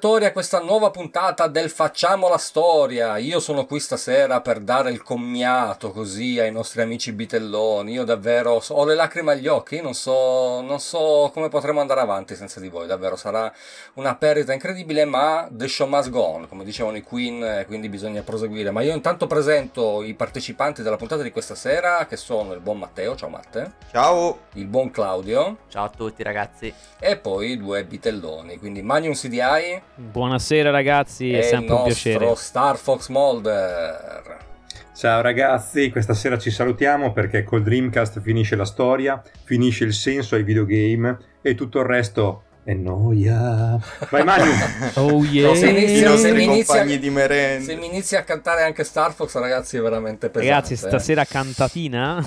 todos. Videogiocatori a questa nuova puntata del Facciamo la storia. Io sono qui stasera per dare il commiato così ai nostri amici bitelloni. Io davvero ho le lacrime agli occhi, non so, non so come potremo andare avanti senza di voi. Davvero sarà una perdita incredibile, ma the show must go on, come dicevano i Queen, quindi bisogna proseguire. Ma io intanto presento i partecipanti della puntata di questa sera, che sono il buon Matteo, ciao Matte. Ciao. Il buon Claudio. Ciao a tutti ragazzi. E poi i due bitelloni, quindi Magnum CDI. Buonasera ragazzi, è sempre un piacere. Il Star Fox Molder. Ciao ragazzi, questa sera ci salutiamo perché col Dreamcast finisce la storia, finisce il senso ai videogame e tutto il resto è noia. Vai Manu! oh yeah! No, se, inizia, se, mi inizia, di merenda. se mi inizia a cantare anche Star Fox ragazzi è veramente pesante. Ragazzi stasera eh. cantatina.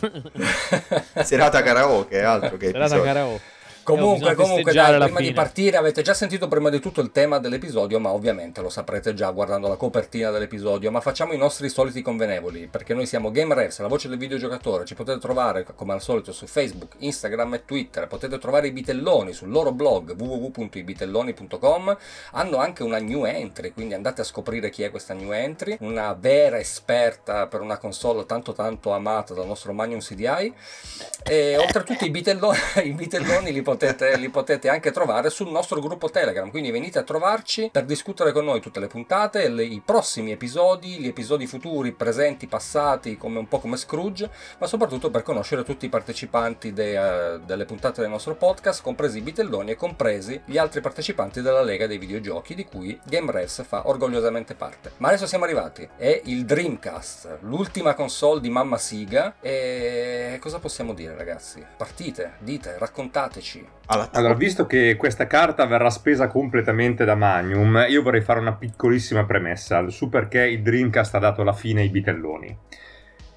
Serata karaoke, altro che Serata episodio. karaoke. Comunque, comunque, dai, prima fine. di partire avete già sentito prima di tutto il tema dell'episodio, ma ovviamente lo saprete già guardando la copertina dell'episodio, ma facciamo i nostri soliti convenevoli, perché noi siamo Game Refs, la voce del videogiocatore, ci potete trovare come al solito su Facebook, Instagram e Twitter, potete trovare i bitelloni sul loro blog www.ibitelloni.com, hanno anche una new entry, quindi andate a scoprire chi è questa new entry, una vera esperta per una console tanto tanto amata dal nostro Magnum CDI, e oltretutto i bitelloni, i bitelloni li potete potete, li potete anche trovare sul nostro gruppo Telegram. Quindi venite a trovarci per discutere con noi tutte le puntate, le, i prossimi episodi, gli episodi futuri, presenti, passati, come un po' come Scrooge, ma soprattutto per conoscere tutti i partecipanti de, uh, delle puntate del nostro podcast, compresi i bitelloni e compresi gli altri partecipanti della Lega dei videogiochi, di cui GameRes fa orgogliosamente parte. Ma adesso siamo arrivati. È il Dreamcast, l'ultima console di Mamma Siga. E cosa possiamo dire, ragazzi? Partite, dite, raccontateci allora, visto che questa carta verrà spesa completamente da Magnum, io vorrei fare una piccolissima premessa. Su perché il Dreamcast ha dato la fine ai bitelloni.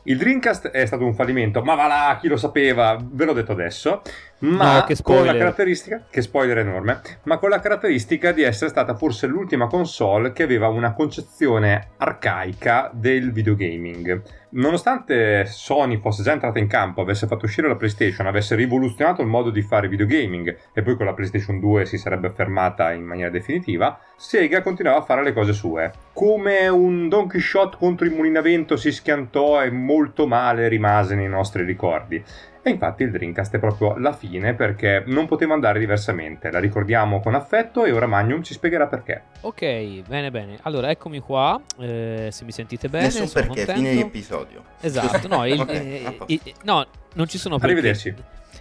Il Dreamcast è stato un fallimento, ma va là, chi lo sapeva, ve l'ho detto adesso, ma no, con la caratteristica, che spoiler enorme, ma con la caratteristica di essere stata forse l'ultima console che aveva una concezione arcaica del videogaming Nonostante Sony fosse già entrata in campo, avesse fatto uscire la PlayStation, avesse rivoluzionato il modo di fare videogaming e poi con la PlayStation 2 si sarebbe fermata in maniera definitiva, Sega continuava a fare le cose sue. Come un Don Quixote contro il mulinavento si schiantò e molto male rimase nei nostri ricordi. E infatti il Dreamcast è proprio la fine perché non poteva andare diversamente. La ricordiamo con affetto e ora Magnum ci spiegherà perché. Ok, bene bene. Allora eccomi qua, eh, se mi sentite bene. Nessun perché, contento. fine episodio. Esatto, no, il, okay, eh, il, no, non ci sono perché. Arrivederci.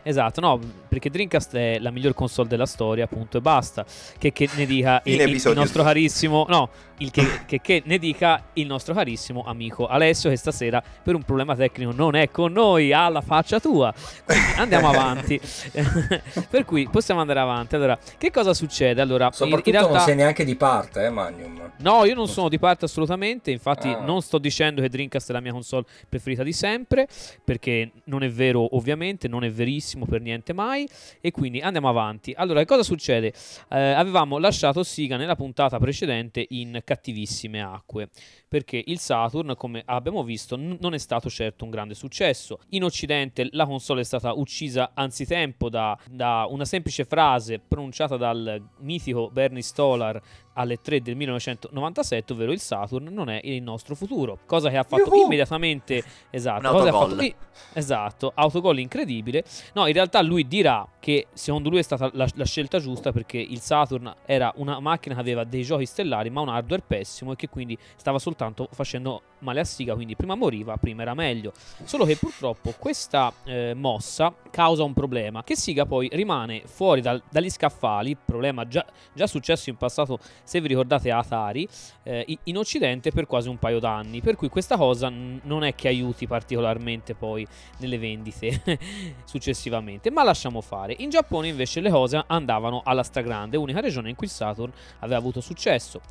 Esatto, no, perché Dreamcast è la miglior console della storia, appunto, e basta. Che, che ne dica il, il, nostro carissimo... No, il che, che, che, ne dica il nostro carissimo amico Alessio che stasera per un problema tecnico non è con noi, alla faccia tua. Quindi andiamo avanti. per cui possiamo andare avanti. Allora, che cosa succede? Allora, Soprattutto in, in realtà... non sei neanche di parte, eh, Magnum. No, io non sono di parte assolutamente, infatti ah. non sto dicendo che Dreamcast è la mia console preferita di sempre, perché non è vero ovviamente, non è verissimo per niente mai, e quindi andiamo avanti. Allora, che cosa succede? Eh, avevamo lasciato Siga nella puntata precedente in cattivissime acque, perché il Saturn, come abbiamo visto, n- non è stato certo un grande successo. In Occidente la console è stata uccisa anzitempo da, da una semplice frase pronunciata dal mitico Bernie Stolar alle 3 del 1997, ovvero il Saturn non è il nostro futuro. Cosa che ha fatto Yuhu! immediatamente esatto, cosa ha fatto, esatto, autogol incredibile. No, in realtà lui dirà che secondo lui è stata la, la, scelta giusta perché il Saturn era una macchina che aveva dei giochi stellari, ma un hardware pessimo e che quindi stava soltanto facendo male a Siga, quindi prima moriva, prima era meglio. Solo che purtroppo questa eh, mossa causa un problema, che Siga poi rimane fuori dal, dagli scaffali, problema già, già successo in passato se vi ricordate Atari, eh, in Occidente per quasi un paio d'anni. Per cui questa cosa n- non è che aiuti particolarmente poi nelle vendite successivamente, ma lasciamo fare. In Giappone invece le cose andavano alla stragrande, unica regione in cui Saturn aveva avuto successo.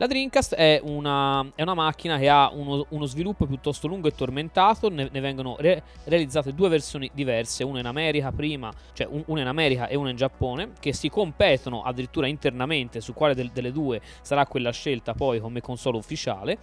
La Dreamcast è una, è una macchina che ha uno, uno, sviluppo piuttosto lungo e tormentato, ne, ne vengono re, realizzate due versioni diverse, una in America prima, cioè un, una in America e una in Giappone, che si competono addirittura internamente su quale del, delle due sarà quella scelta poi come console ufficiale.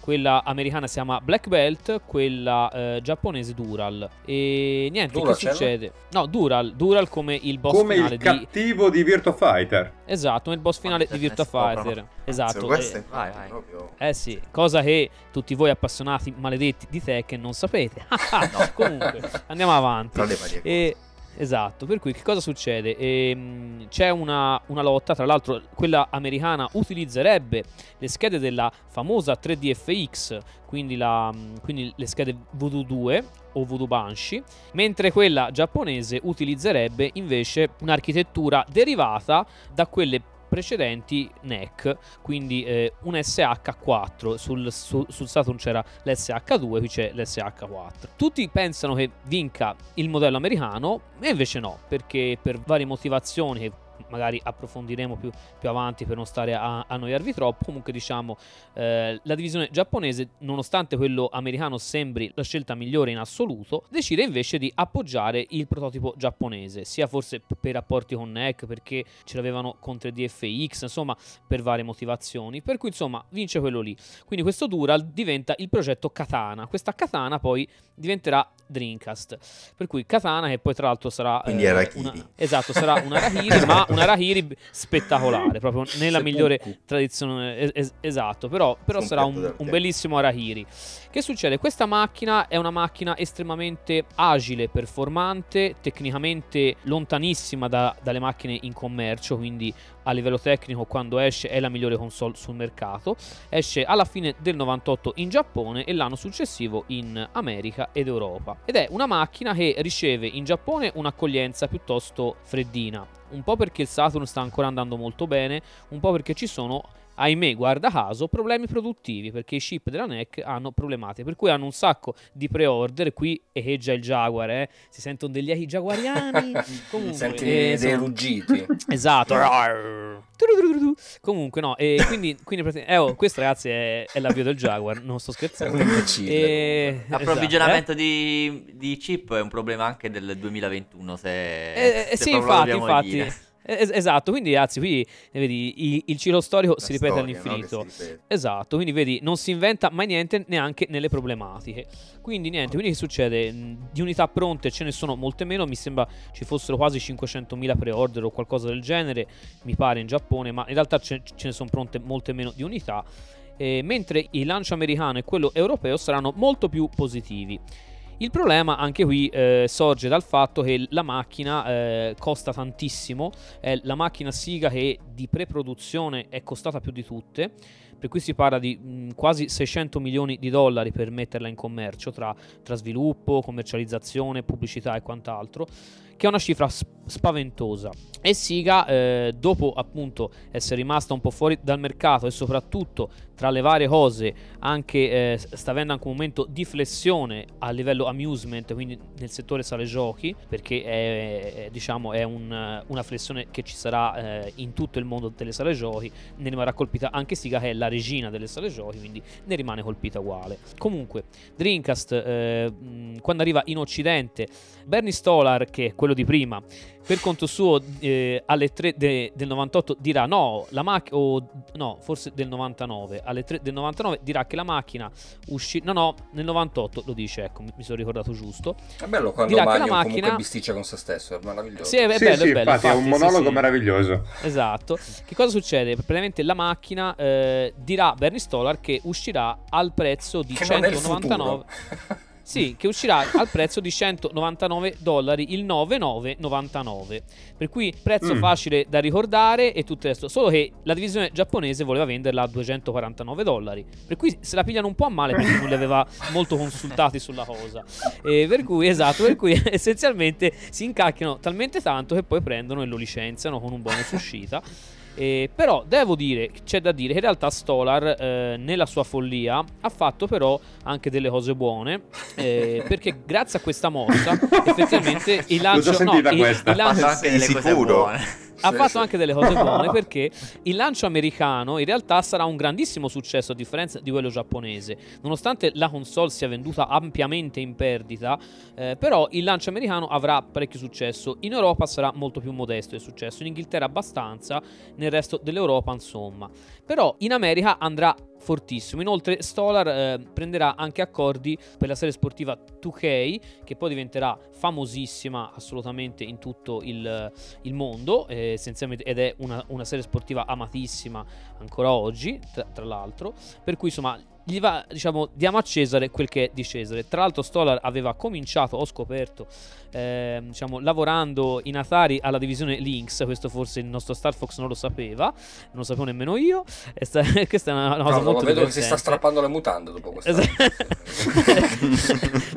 Quella americana si chiama Black Belt, quella eh, giapponese Dural. E niente, Dural che succede? No, Dural, Dural come il boss come finale il cattivo di Virtua Fighter. Esatto, come il boss finale di Virtua Fighter. Esatto. Questo eh, vai, vai. eh sì, cosa che tutti voi appassionati maledetti di Tekken non sapete. no. Comunque, andiamo avanti. E... Esatto, per cui che cosa succede? Ehm, c'è una, una, lotta, tra l'altro quella americana utilizzerebbe le schede della famosa 3DFX, quindi, la, quindi le schede Voodoo 2 o Voodoo Banshee, mentre quella giapponese utilizzerebbe invece un'architettura derivata da quelle precedenti NEC, quindi eh, un SH4, sul, su, sul Saturn c'era l'SH2, qui c'è l'SH4. Tutti pensano che vinca il modello americano e invece no, perché per varie motivazioni che magari approfondiremo più, più avanti per non stare a, a noiarvi troppo. Comunque, diciamo, eh, la divisione giapponese, nonostante quello americano sembri la scelta migliore in assoluto, decide invece di appoggiare il prototipo giapponese, sia forse per rapporti con NEC, perché ce l'avevano con 3DFX, insomma, per varie motivazioni. Per cui, insomma, vince quello lì. Quindi questo Dural diventa il progetto Katana. Questa Katana poi diventerà Dreamcast. Per cui Katana, che poi tra l'altro sarà... Quindi eh, una, esatto, sarà una Arachiri, ma un Arahiri spettacolare, proprio nella migliore tradizione. Es- es- esatto, però, però sarà un, un bellissimo Arahiri. Che succede? Questa macchina è una macchina estremamente agile, performante, tecnicamente lontanissima da, dalle macchine in commercio, quindi a livello tecnico quando esce è la migliore console sul mercato. Esce alla fine del 98 in Giappone e l'anno successivo in America ed Europa. Ed è una macchina che riceve in Giappone un'accoglienza piuttosto freddina un po' perché il Saturn sta ancora andando molto bene, un po' perché ci sono ahimè, guarda caso, problemi produttivi perché i chip della NEC hanno problematiche, per cui hanno un sacco di pre-order. Qui echeggia il Jaguar, eh? si sentono degli echi jaguariani. Comunque, Senti eh, dei ruggiti. Esatto. Comunque, no, e quindi, quindi eh, oh, questo ragazzi è, è l'avvio del Jaguar, non sto scherzando. E... L'approvvigionamento esatto, eh? di, di, chip è un problema anche del 2021, se, eh, se sì, infatti, infatti. Dire. Es- esatto, quindi ragazzi, qui vedi il, il ciclo storico La si ripete storia, all'infinito. No? Ripete. Esatto, quindi vedi, non si inventa mai niente neanche nelle problematiche. Quindi niente, quindi che succede? Di unità pronte ce ne sono molte meno, mi sembra ci fossero quasi 500.000 pre-order o qualcosa del genere, mi pare in Giappone, ma in realtà ce, ce ne sono pronte molte meno di unità. Eh, mentre il lancio americano e quello europeo saranno molto più positivi. Il problema anche qui eh, sorge dal fatto che la macchina eh, costa tantissimo, è la macchina Siga che di pre-produzione è costata più di tutte, per cui si parla di mh, quasi 600 milioni di dollari per metterla in commercio tra, tra sviluppo, commercializzazione, pubblicità e quant'altro che è una cifra spaventosa. E Siga, eh, dopo appunto essere rimasta un po' fuori dal mercato e soprattutto tra le varie cose, anche eh, sta avendo anche un momento di flessione a livello amusement, quindi nel settore sale giochi, perché è, è diciamo è un, una flessione che ci sarà eh, in tutto il mondo delle sale giochi. Ne rimarrà colpita anche Siga, che è la regina delle sale giochi, quindi ne rimane colpita uguale. Comunque, Dreamcast, eh, quando arriva in Occidente, Bernie Stolar, che è quello di prima, per conto suo eh, alle 3 de, del 98 dirà no, la macchina, o no, forse del 99, alle 3 del 99 dirà che la macchina uscì, no no, nel 98 lo dice, ecco, mi, mi sono ricordato giusto. È bello quando dirà Mario che la macchina bisticcia con se stesso, è meraviglioso. Sì, è, è bello, sì, è bello. Infatti, infatti, è un monologo sì, meraviglioso. Esatto. Che cosa succede? Praticamente la macchina eh, dirà Bernie Stolar che uscirà al prezzo di che 199 Sì, che uscirà al prezzo di 199 dollari il 9999. Per cui prezzo mm. facile da ricordare e tutto il resto. Solo che la divisione giapponese voleva venderla a 249 dollari. Per cui se la pigliano un po' a male perché non li aveva molto consultati sulla cosa. E per cui, esatto, per cui essenzialmente si incacchiano talmente tanto che poi prendono e lo licenziano con un bonus uscita. Eh, però devo dire, c'è da dire che in realtà Stolar eh, nella sua follia ha fatto però anche delle cose buone eh, perché grazie a questa mossa effettivamente il lancio... no, il, il lancio anche delle cose buone ha fatto anche delle cose buone perché il lancio americano in realtà sarà un grandissimo successo a differenza di quello giapponese. Nonostante la console sia venduta ampiamente in perdita, eh, però il lancio americano avrà parecchio successo. In Europa sarà molto più modesto il successo, in Inghilterra abbastanza, nel resto dell'Europa insomma. Però in America andrà fortissimo. Inoltre Stolar eh, prenderà anche accordi per la serie sportiva 2K, che poi diventerà famosissima assolutamente in tutto il, il mondo, eh, ed è una, una, serie sportiva amatissima ancora oggi, tra, tra l'altro. Per cui insomma gli va, diciamo, diamo a Cesare quel che è di Cesare. Tra l'altro Stolar aveva cominciato, ho scoperto, eh, diciamo, lavorando in Atari alla divisione Lynx, questo forse il nostro Star Fox non lo sapeva, non lo sapevo nemmeno io, e sta, questa è una, una cosa no, molto vedo che si sta strappando le mutande dopo questa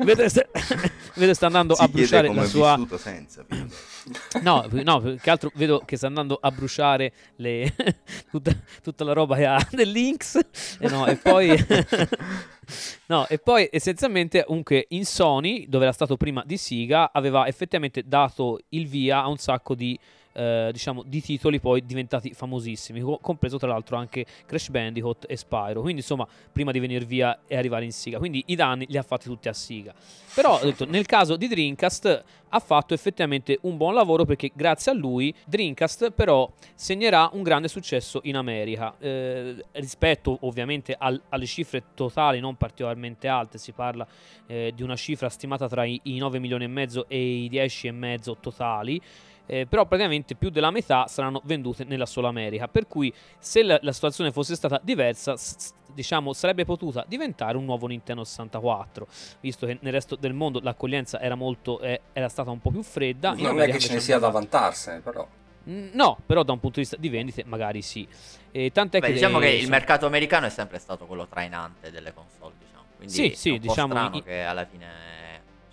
vedo, sta, vedo sta andando si a bruciare la sua... senza, no, no, più che altro vedo che sta andando a bruciare le... tutta, tutta, la roba che ha del Lynx, e, no, e poi... no, e poi essenzialmente comunque in Sony, dove era stato prima di Siga, aveva effettivamente dato il via a un sacco di eh, diciamo, di titoli poi diventati famosissimi, compreso tra l'altro anche Crash Bandicoot e Spyro. Quindi, insomma, prima di venire via e arrivare in Siga. Quindi i danni li ha fatti tutti a Siga. Però, detto, nel caso di Dreamcast ha fatto effettivamente un buon lavoro perché grazie a lui Dreamcast però segnerà un grande successo in America. Eh, rispetto ovviamente al, alle cifre totali non particolarmente alte, si parla eh, di una cifra stimata tra i, i 9 milioni e mezzo e i 10 e mezzo totali eh, però praticamente più della metà saranno vendute nella sola America, per cui se la, la situazione fosse stata diversa, s- diciamo sarebbe potuta diventare un nuovo Nintendo 64, visto che nel resto del mondo l'accoglienza era, molto, eh, era stata un po' più fredda. Non è che ce ne sia da vantarsene, però. Mm, no, però da un punto di vista di vendite magari sì. E tant'è Beh, che diciamo che il mercato americano è sempre stato quello trainante delle console, diciamo. Quindi sì, sì, diciamo i... che alla fine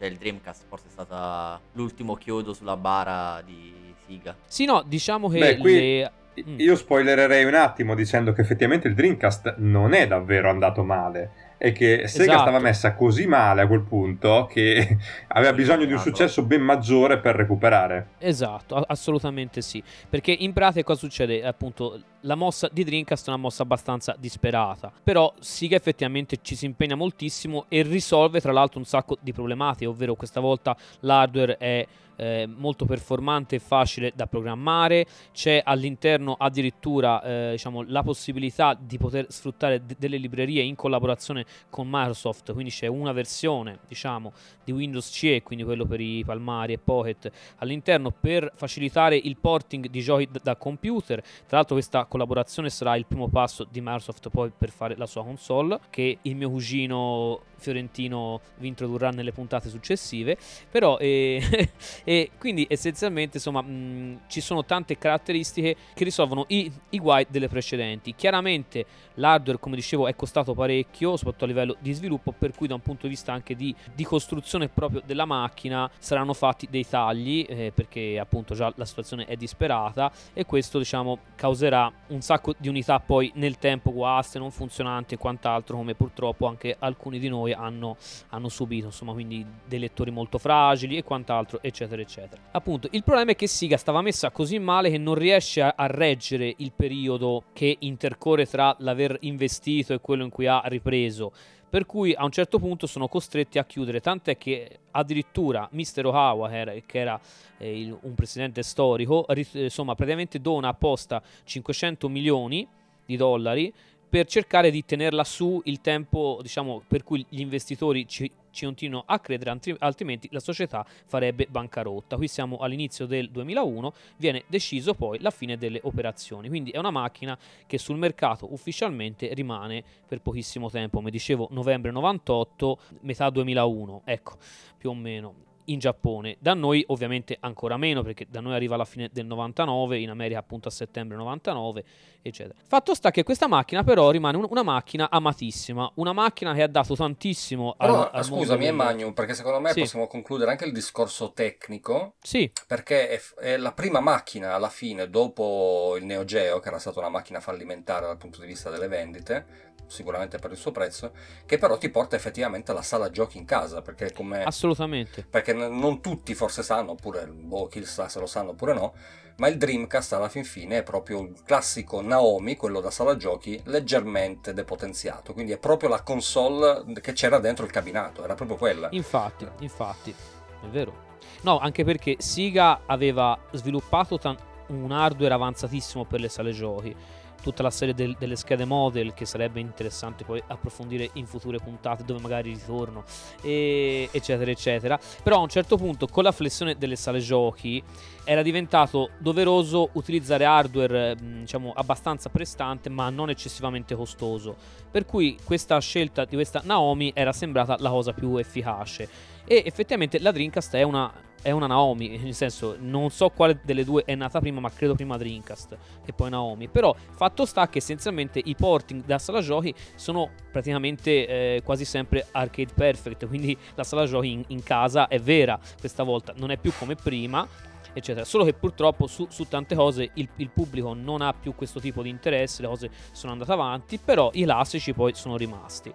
cioè il Dreamcast forse è stato l'ultimo chiodo sulla bara di Siga. Sì, no, diciamo che Beh, qui... le... Mm. Io spoilererei un attimo dicendo che effettivamente il Dreamcast non è davvero andato male e che Sega esatto. stava messa così male a quel punto che aveva bisogno di un successo ben maggiore per recuperare. Esatto, assolutamente sì. Perché in pratica cosa succede? Appunto, la mossa di Dreamcast è una mossa abbastanza disperata. Però Sega effettivamente ci si impegna moltissimo e risolve tra l'altro un sacco di problematiche, ovvero questa volta l'hardware è eh, molto performante e facile da programmare. C'è all'interno addirittura eh, diciamo, la possibilità di poter sfruttare d- delle librerie in collaborazione con Microsoft, quindi c'è una versione diciamo, di Windows CE, quindi quello per i Palmari e Pocket, all'interno per facilitare il porting di giochi d- da computer. Tra l'altro questa collaborazione sarà il primo passo di Microsoft poi per fare la sua console, che il mio cugino fiorentino vi introdurrà nelle puntate successive. Però eh, e quindi essenzialmente insomma mh, ci sono tante caratteristiche che risolvono i, i guai delle precedenti. Chiaramente l'hardware come dicevo è costato parecchio soprattutto a livello di sviluppo per cui da un punto di vista anche di, di costruzione proprio della macchina saranno fatti dei tagli eh, perché appunto già la situazione è disperata e questo diciamo causerà un sacco di unità poi nel tempo guaste non funzionanti e quant'altro come purtroppo anche alcuni di noi hanno, hanno subito insomma quindi dei lettori molto fragili e quant'altro eccetera eccetera. Appunto, il problema è che Siga stava messa così male che non riesce a, a reggere il periodo che intercorre tra l'aver investito e quello in cui ha ripreso. Per cui a un certo punto sono costretti a chiudere, tant'è che addirittura Mr. Ohawa, che era, che era eh, il, un presidente storico, rit- insomma, praticamente dona apposta 500 milioni di dollari per cercare di tenerla su il tempo diciamo, per cui gli investitori ci, ci continuano a credere, altrimenti la società farebbe bancarotta. Qui siamo all'inizio del 2001, viene deciso poi la fine delle operazioni, quindi è una macchina che sul mercato ufficialmente rimane per pochissimo tempo, come dicevo novembre 98, metà 2001, ecco, più o meno in Giappone. Da noi ovviamente ancora meno perché da noi arriva alla fine del 99, in America appunto a settembre 99, eccetera. Fatto sta che questa macchina però rimane un- una macchina amatissima, una macchina che ha dato tantissimo al, però, al scusami è Magnum, perché secondo me sì. possiamo concludere anche il discorso tecnico. Sì. Perché è, è, la prima macchina alla fine dopo il Neo Geo, che era stata una macchina fallimentare dal punto di vista delle vendite, sicuramente per il suo prezzo, che però ti porta effettivamente alla sala giochi in casa, perché come... Assolutamente. Perché non tutti forse sanno, oppure boh, sa se lo sanno oppure no, ma il Dreamcast alla fin fine è proprio il classico Naomi, quello da sala giochi, leggermente depotenziato, quindi è proprio la console che c'era dentro il cabinato, era proprio quella. Infatti, infatti, è vero. No, anche perché Siga aveva sviluppato tan- un hardware avanzatissimo per le sale giochi tutta la serie del, delle schede model che sarebbe interessante poi approfondire in future puntate dove magari ritorno, e, eccetera, eccetera. Però a un certo punto con la flessione delle sale giochi era diventato doveroso utilizzare hardware diciamo abbastanza prestante ma non eccessivamente costoso per cui questa scelta di questa Naomi era sembrata la cosa più efficace e effettivamente la Dreamcast è una, è una Naomi, nel senso non so quale delle due è nata prima, ma credo prima Dreamcast e poi Naomi. Però fatto sta che essenzialmente i porting da sala giochi sono praticamente eh, quasi sempre arcade perfect, quindi la sala giochi in, in casa è vera questa volta, non è più come prima eccetera. Solo che purtroppo su, su tante cose il, il, pubblico non ha più questo tipo di interesse, le cose sono andate avanti, però i classici poi sono rimasti.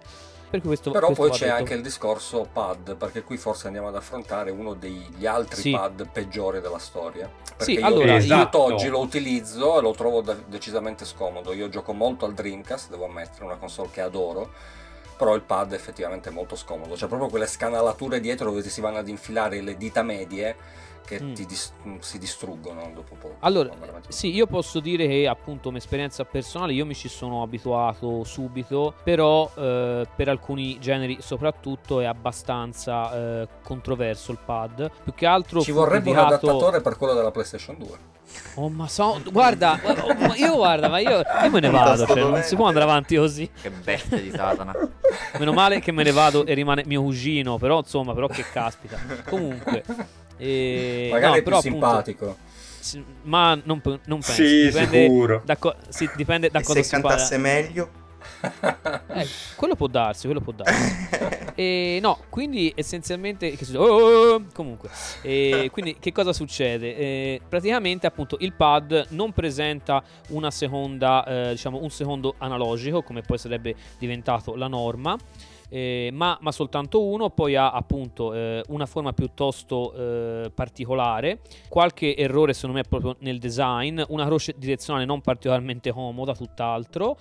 Per questo, Però questo poi c'è detto. anche il discorso pad, perché qui forse andiamo ad affrontare uno degli altri sì. pad peggiori della storia. Perché sì, io allora, esatto. oggi lo utilizzo e lo trovo da- decisamente scomodo. Io gioco molto al Dreamcast, devo ammettere, una console che adoro però il pad è effettivamente molto scomodo. C'è proprio quelle scanalature dietro dove si vanno ad infilare le dita medie che mm. dis- si distruggono dopo poco. Allora, sì, io posso dire che appunto un'esperienza personale, io mi ci sono abituato subito, però eh, per alcuni generi soprattutto è abbastanza eh, controverso il pad. Più che altro... Ci vorrebbe un adattatore per quello della PlayStation 2. Oh, ma so, guarda, io guarda, ma io, io me ne vado, cioè, non si può andare avanti così. Che bestia di Satana. Meno male che me ne vado e rimane mio cugino, però insomma, però che caspita. Comunque, e, Magari no, è più simpatico. ma non, non penso. Sì, dipende sicuro. Da co- sì, dipende da e cosa se si cantasse parla. meglio? Eh, quello può darsi, quello può darsi. e, no, quindi essenzialmente... Che oh, oh, oh, comunque, e, quindi che cosa succede? Eh, praticamente appunto il pad non presenta una seconda, eh, diciamo un secondo analogico come poi sarebbe diventato la norma eh, ma, ma, soltanto uno, poi ha appunto eh, una forma piuttosto eh, particolare, qualche errore secondo me proprio nel design, una croce direzionale non particolarmente comoda, tutt'altro.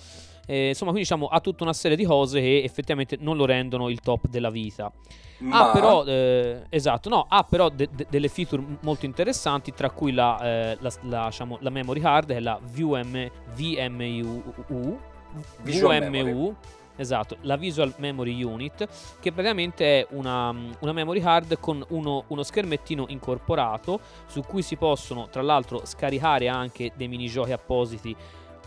Eh, insomma, quindi diciamo ha tutta una serie di cose che effettivamente non lo rendono il top della vita. Ma... Ha però, eh, esatto, no, ha però de- de- delle feature molto interessanti, tra cui la, eh, la, la, diciamo, la memory card, che è la VM, VMU, VMU, Esatto, la Visual Memory Unit, che praticamente è una, una memory card con uno, uno, schermettino incorporato su cui si possono tra l'altro scaricare anche dei minigiochi appositi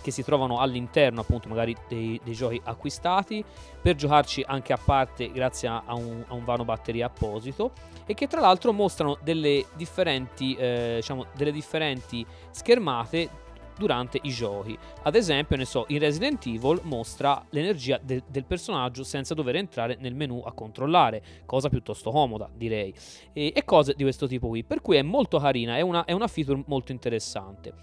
che si trovano all'interno appunto magari dei, dei giochi acquistati per giocarci anche a parte grazie a, un, a un, vano batteria apposito e che tra l'altro mostrano delle differenti, eh, diciamo, delle differenti schermate durante i giochi. Ad esempio, ne so, in Resident Evil mostra l'energia de- del personaggio senza dover entrare nel menu a controllare, cosa piuttosto comoda, direi. E, e cose di questo tipo qui. Per cui è molto carina, è una, è una feature molto interessante.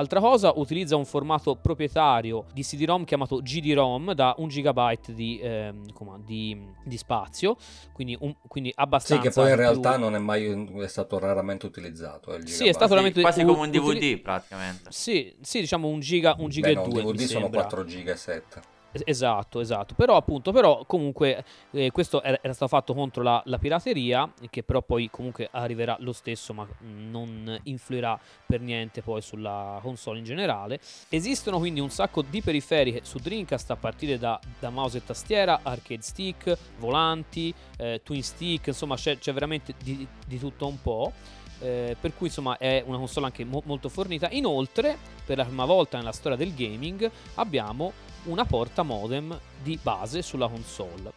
Altra cosa, utilizza un formato proprietario di CD-ROM chiamato GD-ROM da 1 GB di, ehm, di, di, spazio, quindi, un, quindi, abbastanza... Sì, che poi in realtà non è mai è stato raramente utilizzato. sì, è stato raramente Quasi come un DVD utili- praticamente. Sì, sì, diciamo un giga, un giga Beh, e no, 2. Un DVD sono 4 giga e 7. Esatto, esatto. Però appunto, però comunque eh, questo era, stato fatto contro la, la, pirateria, che però poi comunque arriverà lo stesso, ma non influirà per niente poi sulla console in generale. Esistono quindi un sacco di periferiche su Dreamcast a partire da, da mouse e tastiera, arcade stick, volanti, eh, twin stick, insomma c'è, c'è veramente di, di tutto un po'. Eh, per cui insomma è una console anche mo- molto fornita. Inoltre, per la prima volta nella storia del gaming, abbiamo una porta modem di base sulla console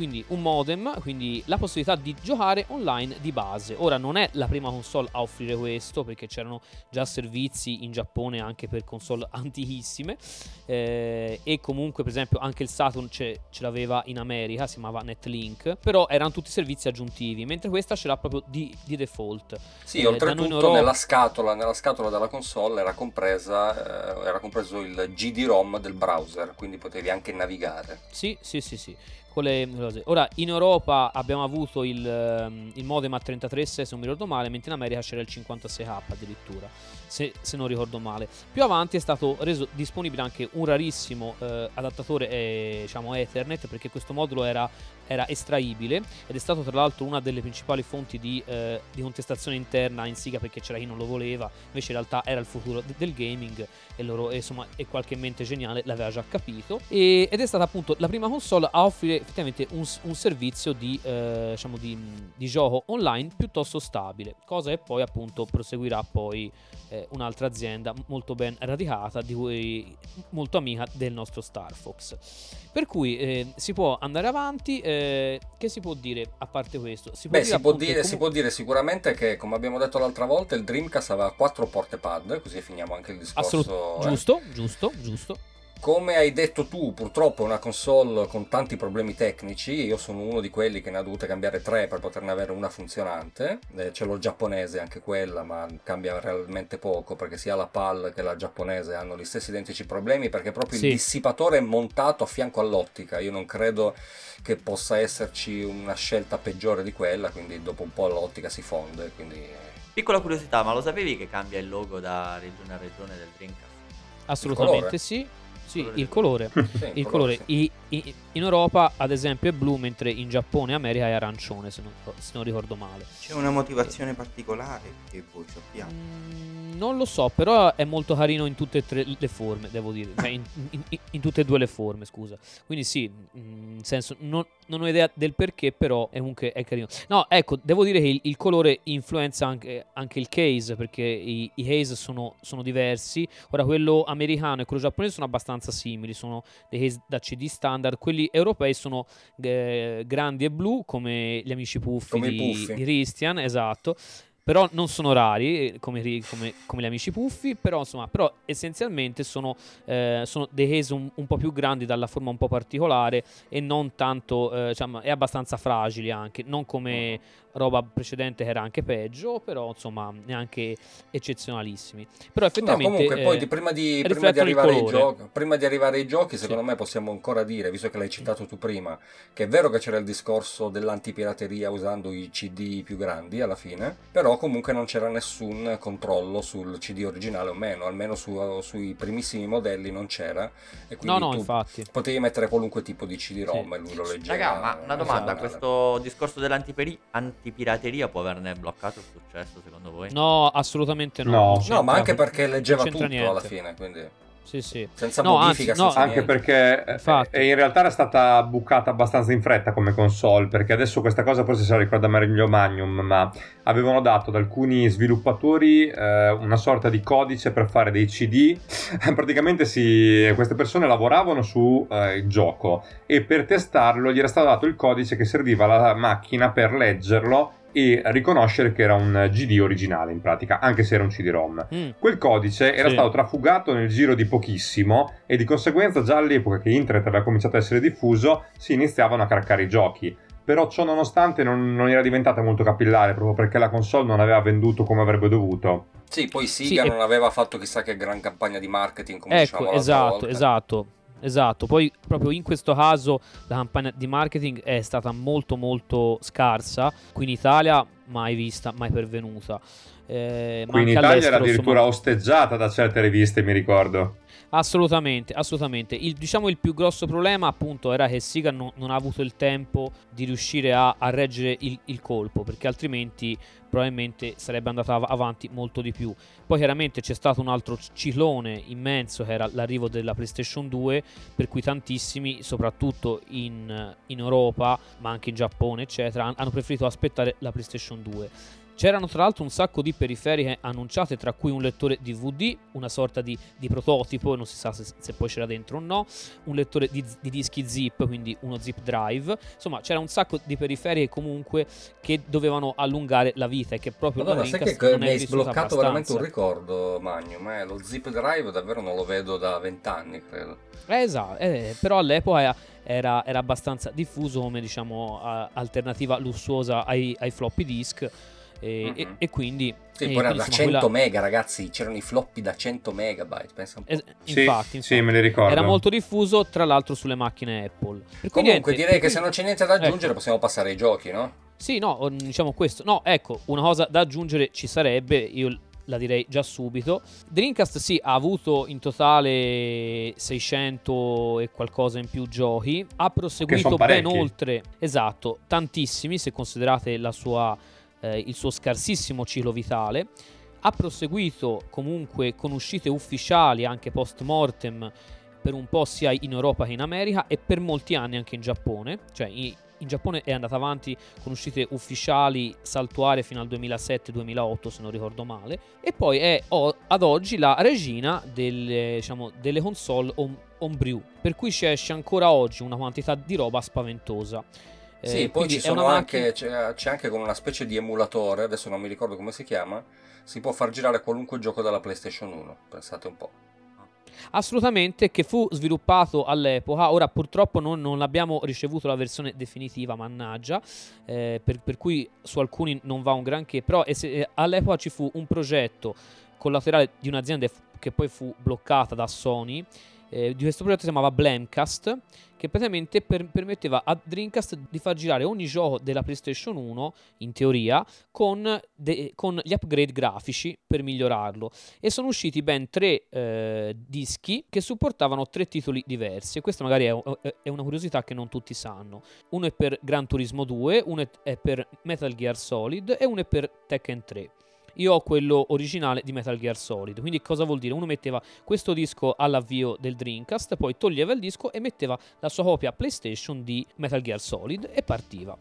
quindi un modem, quindi la possibilità di giocare online di base. Ora non è la prima console a offrire questo perché c'erano già servizi in Giappone anche per console antichissime eh, e comunque per esempio anche il Saturn ce, ce, l'aveva in America, si chiamava Netlink, però erano tutti servizi aggiuntivi, mentre questa ce l'ha proprio di, di default. Sì, eh, oltretutto Europa... nella, scatola, nella scatola della console era, compresa, eh, era compreso il GD-ROM del browser, quindi potevi anche navigare. Sì, sì, sì, sì con le cose. Ora, in Europa abbiamo avuto il, ehm, il modem a 33 se non mi ricordo male, mentre in America c'era il 56K addirittura, se, se non ricordo male. Più avanti è stato reso disponibile anche un rarissimo eh, adattatore eh, diciamo Ethernet, perché questo modulo era era estraibile ed è stato tra l'altro una delle principali fonti di, eh, di, contestazione interna in Siga perché c'era chi non lo voleva, invece in realtà era il futuro de- del gaming e, loro, insomma, e qualche mente geniale l'aveva già capito e, ed è stata appunto la prima console a offrire effettivamente un, un servizio di, eh, diciamo di, di, gioco online piuttosto stabile, cosa che poi appunto proseguirà poi eh, un'altra azienda molto ben radicata, di cui molto amica del nostro Star Fox. Per cui eh, si può andare avanti, eh, che si può dire a parte questo? Si può, Beh, dire, si, può dire, come... si può dire sicuramente che, come abbiamo detto l'altra volta, il Dreamcast aveva quattro porte pad, così finiamo anche il discorso. Assolut- giusto, giusto, giusto. Come hai detto tu, purtroppo è una console con tanti problemi tecnici. Io sono uno di quelli che ne ha dovute cambiare tre per poterne avere una funzionante. Eh, ce l'ho giapponese anche quella, ma cambia realmente poco perché sia la PAL che la giapponese hanno gli stessi identici problemi perché proprio sì. il dissipatore è montato a fianco all'ottica. Io non credo che possa esserci una scelta peggiore di quella, quindi dopo un po' l'ottica si fonde. Quindi... Piccola curiosità, ma lo sapevi che cambia il logo da regione a regione del Dreamcast? Assolutamente sì. Sì, il colore. sì, il colore. Sì. I, i, in Europa, ad esempio, è blu, mentre in Giappone e America è arancione, se non, se non ricordo male. C'è una motivazione eh. particolare che voi sappiamo? Mm, non lo so, però è molto carino in tutte e tre le forme, devo dire. Cioè, in, in, in, tutte e due le forme, scusa. Quindi sì, in mm, senso, non, non, ho idea del perché, però è comunque è carino. No, ecco, devo dire che il, il colore influenza anche, anche, il case, perché i, i case sono, sono diversi. Ora, quello americano e quello giapponese sono abbastanza abbastanza simili, sono dei case da CD standard, quelli europei sono eh, grandi e blu come gli amici puffi, di, di Christian, esatto però non sono rari come, come, come, gli amici puffi, però, insomma, però essenzialmente sono, eh, sono dei case un, un, po' più grandi dalla forma un po' particolare e non tanto, eh, diciamo, è abbastanza fragili anche, non come roba precedente che era anche peggio, però insomma neanche eccezionalissimi. Però effettivamente... No, comunque poi di, prima, di, prima, di arrivare ai giochi, prima di arrivare ai giochi, secondo sì. me possiamo ancora dire, visto che l'hai citato tu prima, che è vero che c'era il discorso dell'antipirateria usando i CD più grandi alla fine, però comunque non c'era nessun controllo sul CD originale o meno, almeno su, sui primissimi modelli non c'era. E quindi no, no, infatti. Potevi mettere qualunque tipo di CD-ROM sì. e lui lo leggeva. Raga, ma una domanda, questo discorso dell'antipirateria può averne bloccato il successo secondo voi? No, assolutamente no. No, no ma anche perché leggeva tutto niente. alla fine, quindi... Sì, sì. Senza no, modifica, anzi, senza no, anche perché eh, in realtà era stata bucata abbastanza in fretta come console, perché adesso questa cosa forse se la ricorda meglio Magnum, ma avevano dato ad alcuni sviluppatori eh, una sorta di codice per fare dei CD. Praticamente si, queste persone lavoravano sul eh, gioco e per testarlo gli era stato dato il codice che serviva alla macchina per leggerlo e riconoscere che era un GD originale in pratica, anche se era un CD-ROM. Mm. Quel codice era sì. stato trafugato nel giro di pochissimo e di conseguenza già all'epoca che internet aveva cominciato a essere diffuso si iniziavano a craccare i giochi. Però ciò nonostante non, non era diventata molto capillare proprio perché la console non aveva venduto come avrebbe dovuto. Sì, poi Siga sì, non e... aveva fatto chissà che gran campagna di marketing come ecco, diciamo esatto, esatto. Esatto, poi proprio in questo caso la campagna di marketing è stata molto molto scarsa, qui in Italia mai vista, mai pervenuta. Eh, qui in Italia era addirittura insomma... osteggiata da certe riviste, mi ricordo. Assolutamente, assolutamente. Il, diciamo il più grosso problema appunto era che Siga non, non ha avuto il tempo di riuscire a, a reggere il, il, colpo, perché altrimenti probabilmente sarebbe andata av- avanti molto di più. Poi chiaramente c'è stato un altro ciclone immenso che era l'arrivo della PlayStation 2, per cui tantissimi, soprattutto in, in Europa, ma anche in Giappone, eccetera, hanno preferito aspettare la PlayStation 2. C'erano tra l'altro un sacco di periferiche annunciate, tra cui un lettore DVD, una sorta di, di prototipo, non si sa se, se, poi c'era dentro o no, un lettore di, di, dischi zip, quindi uno zip drive. Insomma, c'era un sacco di periferiche comunque che dovevano allungare la vita e che proprio Madonna, sai che mi hai sbloccato veramente un ricordo, Magnum, eh? lo zip drive davvero non lo vedo da vent'anni, credo. Eh, esatto, eh, però all'epoca era, era, abbastanza diffuso come diciamo alternativa lussuosa ai, ai floppy disk e, uh-huh. e, e quindi... Sì, poi era da 100 quella... mega ragazzi, c'erano i floppy da 100 megabyte, pensa un po'. Es- infatti, infatti, sì, me li ricordo. Era molto diffuso tra l'altro sulle macchine Apple. Per Comunque niente, direi che se non c'è niente da aggiungere ecco. possiamo passare ai giochi, no? Sì, no, diciamo questo. No, ecco, una cosa da aggiungere ci sarebbe, io la direi già subito. Dreamcast sì, ha avuto in totale 600 e qualcosa in più giochi, ha proseguito ben oltre, esatto, tantissimi se considerate sua, eh, il suo scarsissimo ciclo vitale. Ha proseguito comunque con uscite ufficiali anche post mortem per un po' sia in Europa che in America e per molti anni anche in Giappone, cioè in, in Giappone è andata avanti con uscite ufficiali saltuarie fino al 2007-2008 se non ricordo male. E poi è o, ad oggi la regina delle, diciamo, delle console home, homebrew per cui ci esce ancora oggi una quantità di roba spaventosa sì, eh, poi ci sono anche, macchina... c'è, c'è, anche con una specie di emulatore, adesso non mi ricordo come si chiama, si può far girare qualunque gioco dalla PlayStation 1, pensate un po'. Assolutamente, che fu sviluppato all'epoca. Ora purtroppo non, non abbiamo ricevuto la versione definitiva, mannaggia, eh, per, per, cui su alcuni non va un granché, però se, eh, all'epoca ci fu un progetto collaterale di un'azienda che poi fu bloccata da Sony eh, di questo progetto si chiamava Blamcast, che praticamente per- permetteva a Dreamcast di far girare ogni gioco della PlayStation 1, in teoria, con, de- con gli upgrade grafici per migliorarlo. E sono usciti ben tre eh, dischi che supportavano tre titoli diversi. E questa magari è, è, una curiosità che non tutti sanno. Uno è per Gran Turismo 2, uno è per Metal Gear Solid e uno è per Tekken 3. Io ho quello originale di Metal Gear Solid. Quindi cosa vuol dire? Uno metteva questo disco all'avvio del Dreamcast, poi toglieva il disco e metteva la sua copia PlayStation di Metal Gear Solid e partiva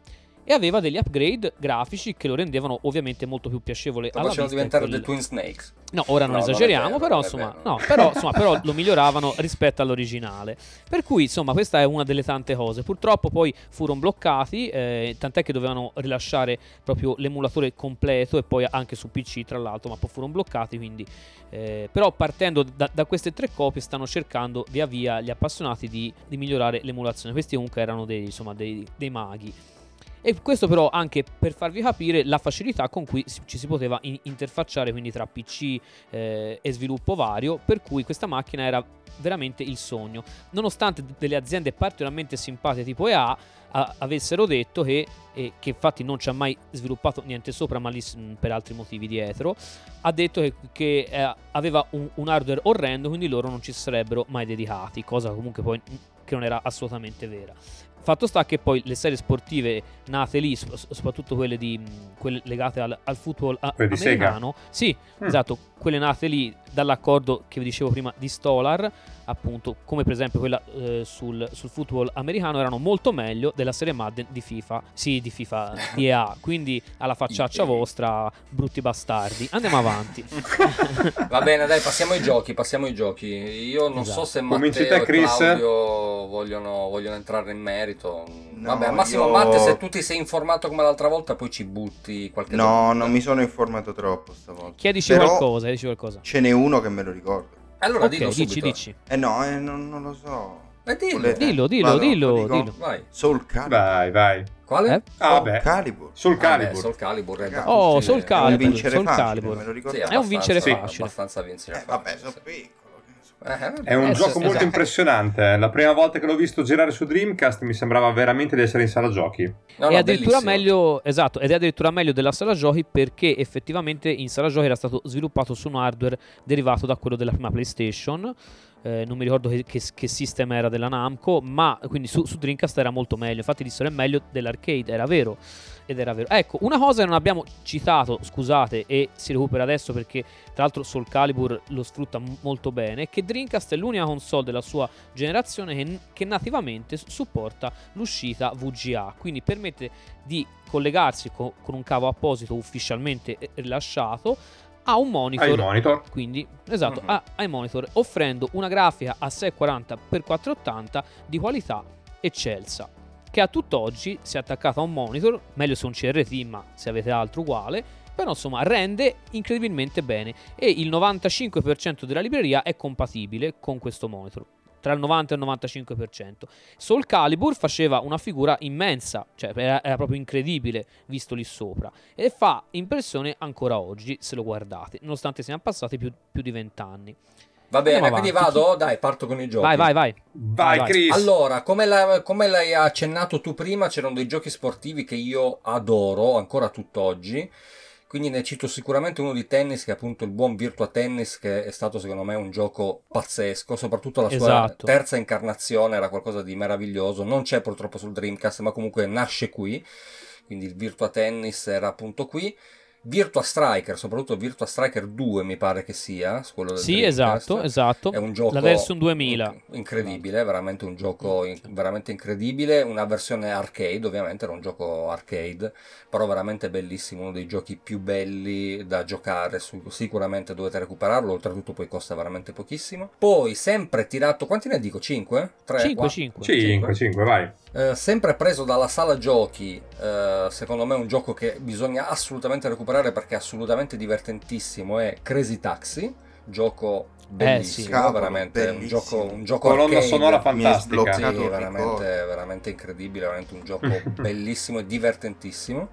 e aveva degli upgrade grafici che lo rendevano ovviamente molto più piacevole lo alla vista. diventare quel... The Twin Snakes. No, ora non no, esageriamo, non vero, però, insomma, no, però, insomma, però lo miglioravano rispetto all'originale. Per cui, insomma, questa è una delle tante cose. Purtroppo poi furono bloccati, eh, tant'è che dovevano rilasciare proprio l'emulatore completo e poi anche su PC, tra l'altro, ma poi furono bloccati, quindi... Eh, però partendo da, da, queste tre copie stanno cercando via via gli appassionati di, di migliorare l'emulazione. Questi comunque erano dei, insomma, dei, dei maghi. E questo però anche per farvi capire la facilità con cui ci si poteva in- interfacciare quindi tra PC eh, e sviluppo vario, per cui questa macchina era veramente il sogno. Nonostante delle aziende particolarmente simpatiche tipo EA a- avessero detto che, e che infatti non ci ha mai sviluppato niente sopra, ma lì per altri motivi dietro, ha detto che, che eh, aveva un, un hardware orrendo, quindi loro non ci sarebbero mai dedicati, cosa comunque poi che non era assolutamente vera. Fatto sta che poi le serie sportive nate lì, soprattutto quelle, di, quelle legate al, al football a- americano, sì, mm. esatto, quelle nate lì dall'accordo che vi dicevo prima di Stolar, appunto, come per esempio quella eh, sul, sul, football americano, erano molto meglio della serie Madden di FIFA, sì, di FIFA, di EA, quindi alla facciaccia vostra, brutti bastardi. Andiamo avanti. Va bene, dai, passiamo ai giochi, passiamo ai giochi. Io non esatto. so se Matteo e Claudio vogliono, vogliono, entrare in merito. No, Vabbè, al massimo io... Matte, se tu ti sei informato come l'altra volta, poi ci butti qualche No, domanda. non mi sono informato troppo stavolta. Chiedici Però qualcosa, chiedici qualcosa. Ce n'è uno che me lo ricordo. Allora okay, dillo dici, dici. Eh no, eh, non, non, lo so. Eh, dillo. dillo, dillo, Vado, dillo, dillo. Vai. Soul Calibur. Vai, vai. Quale? Eh? Ah, Soul Calibur. Soul Calibur. Ah, Soul Calibur. È oh, Soul Calibur. È un vincere Soul facile, Calibur. me lo ricordo. Sì, è un vincere sì, facile. abbastanza vincere eh, vabbè, so piccolo. Eh, è un eh, gioco molto esatto. impressionante. La prima volta che l'ho visto girare su Dreamcast mi sembrava veramente di essere in sala giochi. No, no, addirittura meglio, esatto, ed è addirittura meglio della sala giochi perché effettivamente in sala giochi era stato sviluppato su un hardware derivato da quello della prima PlayStation eh, non mi ricordo che, che, che, system era della Namco, ma quindi su, su, Dreamcast era molto meglio. Infatti dissero è meglio dell'arcade, era vero. Ed era vero. Ecco, una cosa che non abbiamo citato, scusate, e si recupera adesso perché tra l'altro Soul Calibur lo sfrutta m- molto bene, è che Dreamcast è l'unica console della sua generazione che, che nativamente supporta l'uscita VGA, quindi permette di collegarsi co- con un cavo apposito ufficialmente eh, rilasciato ha un monitor, monitor. quindi esatto, uh-huh. ha, il monitor offrendo una grafica a 640x480 di qualità eccelsa che a tutt'oggi si è attaccata a un monitor, meglio se un CRT, ma se avete altro uguale, però insomma rende incredibilmente bene e il 95% della libreria è compatibile con questo monitor tra il 90 e il 95%. Soul Calibur faceva una figura immensa, cioè era, proprio incredibile visto lì sopra e fa impressione ancora oggi se lo guardate, nonostante siano passati più, più di 20 anni. Va bene, quindi vado? Dai, parto con i giochi. Vai, vai, vai. Vai, Chris. Allora, come, la, come l'hai accennato tu prima, c'erano dei giochi sportivi che io adoro ancora tutt'oggi Quindi ne cito sicuramente uno di tennis che è appunto il buon Virtua Tennis che è stato secondo me un gioco pazzesco, soprattutto la sua esatto. terza incarnazione era qualcosa di meraviglioso, non c'è purtroppo sul Dreamcast ma comunque nasce qui, quindi il Virtua Tennis era appunto qui. Virtua Striker, soprattutto Virtua Striker 2 mi pare che sia, quello del Sì, esatto, esatto. È un gioco la version 2000. Incredibile, veramente un gioco veramente incredibile, una versione arcade, ovviamente era un gioco arcade, però veramente bellissimo, uno dei giochi più belli da giocare, sicuramente dovete recuperarlo, oltretutto poi costa veramente pochissimo. Poi sempre tirato, quanti ne dico? 5? 3? 5, 5. 5, 5, vai. Eh, sempre preso dalla sala giochi, eh, secondo me un gioco che bisogna assolutamente recuperare perché è assolutamente divertentissimo, è Crazy Taxi, gioco bellissimo, eh, sì. Cavolo, veramente bellissimo. un gioco, un gioco colonna sonora fantastica, sì, veramente, veramente incredibile, veramente un gioco bellissimo e divertentissimo.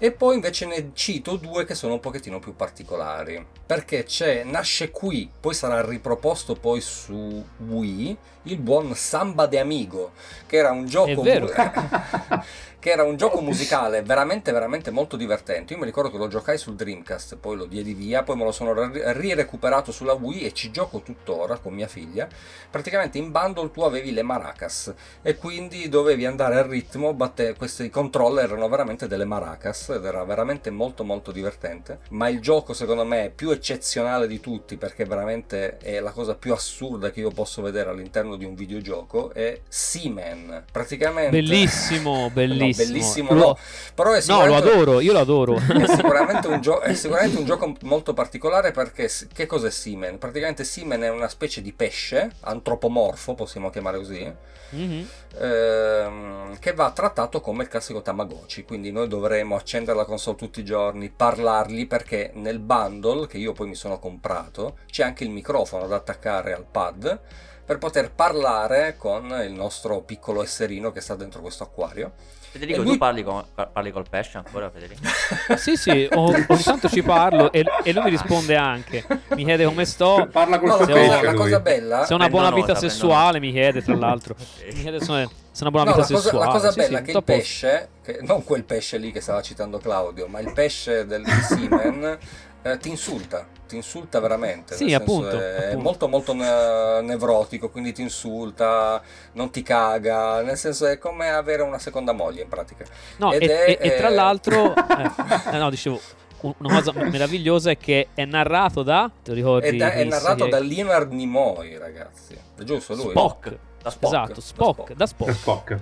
E poi invece ne cito due che sono un pochettino più particolari. Perché c'è, nasce qui, poi sarà riproposto poi su Wii, il buon Samba de Amigo, che era un gioco... È vero. che era un gioco musicale veramente veramente molto divertente. Io mi ricordo che lo giocai sul Dreamcast, poi lo diedi via, poi me lo sono ri-recuperato sulla Wii e ci gioco tuttora con mia figlia. Praticamente in bundle tu avevi le maracas e quindi dovevi andare al ritmo, batte... questi controller erano veramente delle maracas ed era veramente molto molto divertente. Ma il gioco secondo me è più eccezionale di tutti perché veramente è la cosa più assurda che io posso vedere all'interno di un videogioco è Seaman. Praticamente... Bellissimo, bellissimo. No, bellissimo, lo, no. Però è no, lo adoro, io lo adoro. È sicuramente, un gio- è sicuramente un gioco molto particolare perché che cos'è Seaman? Praticamente Seaman è una specie di pesce, antropomorfo, possiamo chiamare così, mm-hmm. ehm, che va trattato come il classico Tamagotchi. Quindi noi dovremo accendere la console tutti i giorni, parlargli perché nel bundle che io poi mi sono comprato c'è anche il microfono da attaccare al pad per poter parlare con il nostro piccolo esserino che sta dentro questo acquario. Federico, lui... tu parli, con, parli, col pesce ancora, Federico? sì, sì, ogni tanto ci parlo e, e, lui mi risponde anche. Mi chiede come sto. Parla col no, pesce. La cosa bella. Se ho una buona vita sessuale, mi chiede, tra l'altro. mi chiede se ho una buona no, vita la sessuale. la cosa bella sì, è che il pesce, che, non quel pesce lì che stava citando Claudio, ma il pesce del semen eh, ti insulta, ti insulta veramente. Sì, appunto è, appunto. molto molto ne- nevrotico, quindi ti insulta, non ti caga, nel senso è come avere una seconda moglie in pratica. No, e, è, e, tra l'altro, eh, no, dicevo, una cosa meravigliosa è che è narrato da, ti ricordi? È, da, è narrato che... da Leonard Nimoy, ragazzi. È giusto lui? Spock. Da Spock. Esatto, Spock, da Spock. Da Spock.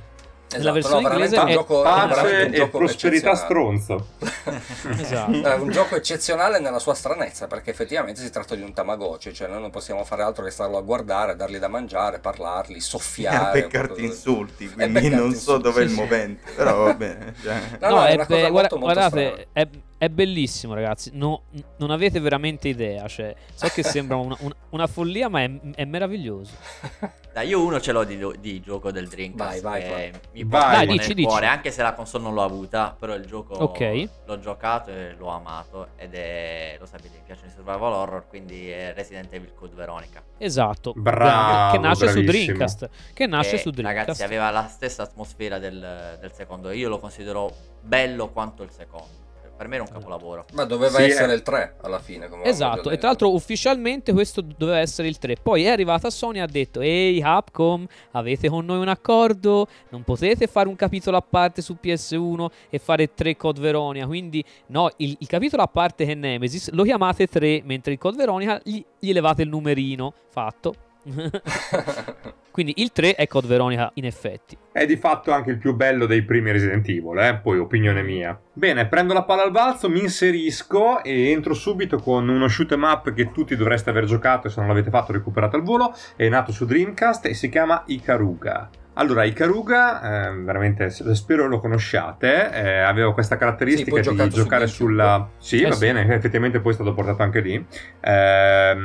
Esatto, la versione no, inglese è gioco, pace e prosperità stronzo. esatto. È un gioco eccezionale nella sua stranezza, perché effettivamente si tratta di un Tamagotchi, cioè noi non possiamo fare altro che starlo a guardare, dargli da mangiare, parlarli, soffiare. E beccarti insulti, quindi non so dove è il momento, però va bene. Cioè. No, no, no, è, è guarda, molto, guardate, è, è, bellissimo ragazzi, no, non avete veramente idea, cioè, so che sembra una, una, una follia, ma è, è meraviglioso. Dai, io uno ce l'ho di, di gioco del Dreamcast. Vai, vai, mi vai. Dai, dici, dici. cuore, anche se la console non l'ho avuta, però il gioco okay. l'ho giocato e l'ho amato. Ed è, lo sapete, mi piacciono i survival horror, quindi è Resident Evil Code Veronica. Esatto. Bravo, che nasce bravissimo. su Dreamcast. Che nasce e, su Dreamcast. Ragazzi, aveva la stessa atmosfera del, del secondo. Io lo considero bello quanto il secondo per me era un capolavoro. Ma doveva sì, essere è... il 3 alla fine. esatto, e tra l'altro ufficialmente questo doveva essere il 3. Poi è arrivata Sony e ha detto, ehi Capcom, avete con noi un accordo? Non potete fare un capitolo a parte su PS1 e fare 3 Code Veronica. Quindi no, il, il capitolo a parte che è Nemesis lo chiamate 3, mentre il Code Veronica gli, gli levate il numerino. Fatto. Quindi il 3 è Code Veronica in effetti. È di fatto anche il più bello dei primi Resident Evil, eh? poi opinione mia. Bene, prendo la palla al balzo, mi inserisco e entro subito con uno shoot em up che tutti dovreste aver giocato e se non l'avete fatto recuperate al volo. È nato su Dreamcast e si chiama Ikaruga. Allora, Ikaruga, eh, veramente spero lo conosciate, eh, aveva questa caratteristica sì, di giocare su sulla... Sì, eh va sì. bene, effettivamente poi è stato portato anche lì. Eh,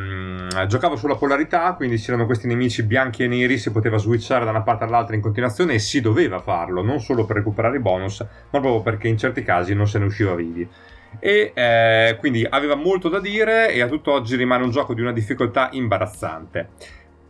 giocavo sulla polarità, quindi c'erano questi nemici bianchi e neri, si poteva switchare da una parte all'altra in continuazione e si doveva farlo, non solo per recuperare i bonus, ma proprio perché in certi casi non se ne usciva vivi e eh, quindi aveva molto da dire e a tutt'oggi rimane un gioco di una difficoltà imbarazzante.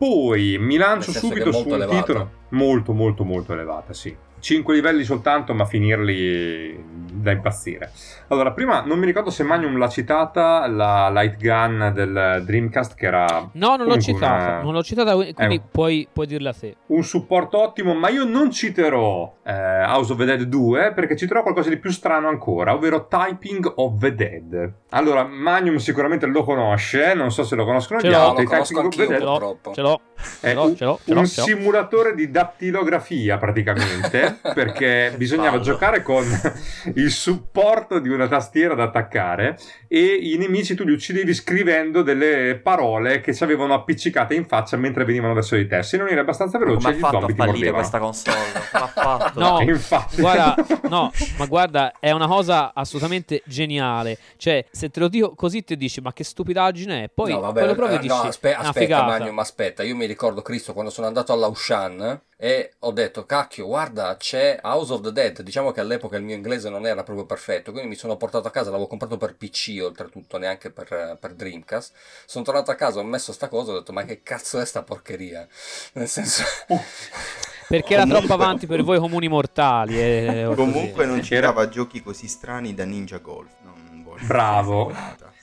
Poi mi lancio subito sul elevata. titolo. Molto, molto, molto elevata, sì. 5 livelli soltanto, ma finirli da impazzire. Allora, prima non mi ricordo se Magnum l'ha citata la light gun del Dreamcast che era... No, non l'ho citata, una... non l'ho citata, quindi un... puoi, puoi, dirla a te. Un supporto ottimo, ma io non citerò eh, House of the Dead 2 perché citerò qualcosa di più strano ancora, ovvero Typing of the Dead. Allora, Magnum sicuramente lo conosce, non so se lo conoscono ce gli altri. Typing of the Dead ce l'ho, ce l'ho. È un, ce l'ho, ce l'ho, un simulatore di dattilografia praticamente perché bisognava Ballo. giocare con il supporto di una tastiera da attaccare e i nemici tu li uccidevi scrivendo delle parole che ci avevano appiccicate in faccia mentre venivano verso di te. Se non eri abbastanza veloce, ma gli zombie ti mordevano. questa console? No, infatti. Guarda, no, ma guarda, è una cosa assolutamente geniale. Cioè, se te lo dico così ti dici "Ma che stupidaggine è?" Poi no, vabbè, poi lo provi e dici no, aspe- aspetta, Magnum, aspetta, io mi ricordo Cristo quando sono andato all'Aushan e ho detto cacchio guarda c'è House of the Dead. Diciamo che all'epoca il mio inglese non era proprio perfetto quindi mi sono portato a casa l'avevo comprato per PC oltretutto neanche per, per Dreamcast. Sono tornato a casa ho messo sta cosa ho detto ma che cazzo è sta porcheria? Nel senso perché era troppo avanti per voi comuni mortali e... comunque non c'erava giochi così strani da Ninja Golf bravo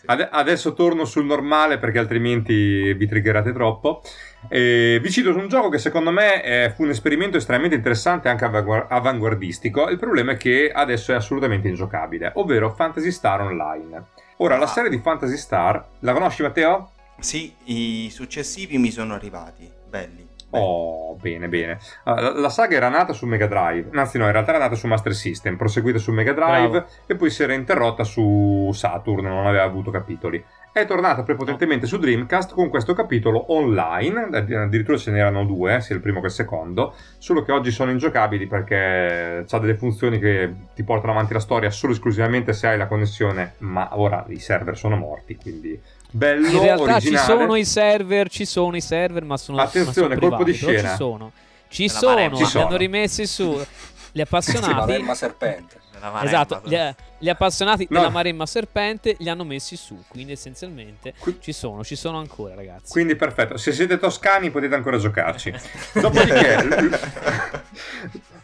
adesso torno sul normale perché altrimenti vi triggerate troppo e vi cito su un gioco che secondo me eh, fu un esperimento estremamente interessante e anche avanguardistico. Il problema è che adesso è assolutamente ingiocabile, ovvero Fantasy Star Online. Ora, ah. la serie di Fantasy Star, la conosci Matteo? Sì, i successivi mi sono arrivati, belli. Oh, bene, bene. La, la, saga era nata su Mega Drive, anzi no, in realtà era nata su Master System, proseguita su Mega Drive Bravo. e poi si era interrotta su Saturn, non aveva avuto capitoli è tornata prepotentemente su Dreamcast con questo capitolo online, addirittura ce n'erano due, sia il primo che il secondo, solo che oggi sono ingiocabili perché ha delle funzioni che ti portano avanti la storia solo esclusivamente se hai la connessione, ma ora i server sono morti, quindi bello, In realtà originale. ci sono i server, ci sono i server, ma sono Attenzione, ma sono colpo privati, di scena. Ci sono. Ci sono, ci sono, li hanno rimessi su gli appassionati. sì, serpente. Esatto gli, gli, appassionati no. della Maremma Serpente li hanno messi su quindi essenzialmente Qui... ci sono ci sono ancora ragazzi. Quindi perfetto. Se siete toscani potete ancora giocarci. Dopodiché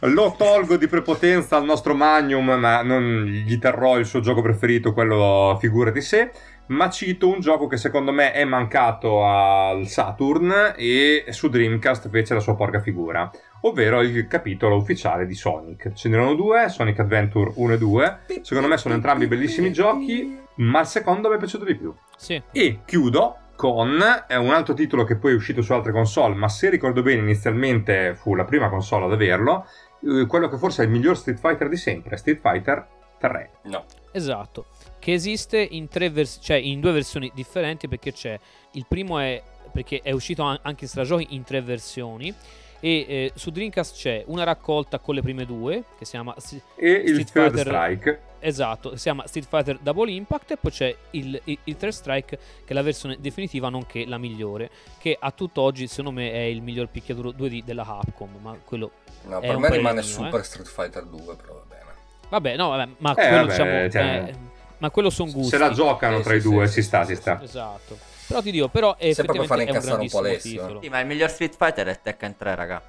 lo tolgo di prepotenza al nostro Magnum ma non gli terrò il suo gioco preferito quello figura di sé ma cito un gioco che secondo me è mancato al Saturn e su Dreamcast fece la sua porca figura ovvero il capitolo ufficiale di Sonic. Ce n'erano due, Sonic Adventure 1 e 2. Secondo me sono entrambi bellissimi giochi, ma il secondo mi è piaciuto di più. Sì. E chiudo con un altro titolo che poi è uscito su altre console, ma se ricordo bene inizialmente fu la prima console ad averlo, eh, quello che forse è il miglior Street Fighter di sempre, Street Fighter 3. No. Esatto, che esiste in, vers- cioè in due versioni differenti perché c'è il primo è perché è uscito anche in stragiochi in tre versioni e eh, su Dreamcast c'è una raccolta con le prime due che si chiama S- e il Third Fighter, Strike esatto si chiama Street Fighter Double Impact e poi c'è il, il, il, Third Strike che è la versione definitiva nonché la migliore che a tutt'oggi secondo me è il miglior picchiaduro 2D della Capcom ma quello no, per me rimane Super eh. Street Fighter 2 però va bene vabbè no vabbè ma eh, quello vabbè, diciamo cioè, eh, ma quello sono gusti se la giocano tra i due si sta si sta esatto però ti dico, però è Sempre per fare incazzare un, un po' Alessio. Sì, ma il miglior Street Fighter è Tekken 3, raga.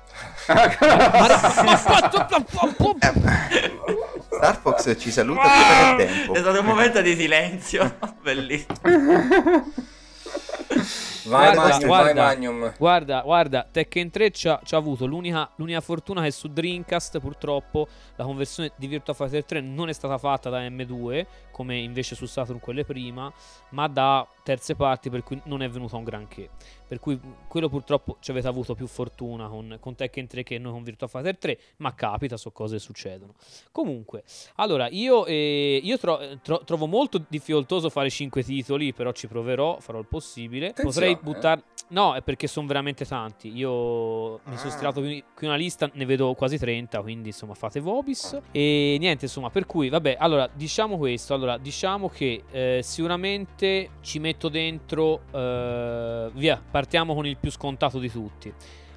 Star Fox ci saluta tutto il tempo. È stato un momento di silenzio. Bellissimo. Vai, guarda, Magnum, guarda, vai Magnum. Guarda, guarda, Tekken 3 ci ha, avuto l'unica, l'unica, fortuna che su Dreamcast purtroppo la conversione di Virtua Fighter 3 non è stata fatta da M2 come invece su Saturn quelle prima, ma da terze parti per cui non è venuto un granché. Per cui quello purtroppo ci avete avuto più fortuna con, con Tekken 3 che noi con Virtua Fighter 3, ma capita, so cose succedono. Comunque, allora io, eh, io tro- tro- trovo molto difficoltoso fare 5 titoli, però ci proverò, farò il possibile. Attenzione, Potrei buttare... Eh? No, è perché sono veramente tanti. Io mi sono ah. stilato qui una lista, ne vedo quasi 30, quindi insomma fate Vobis. E niente, insomma, per cui, vabbè, allora diciamo questo. Allora, diciamo che eh, sicuramente ci metto dentro... Eh, via, partiamo con il più scontato di tutti.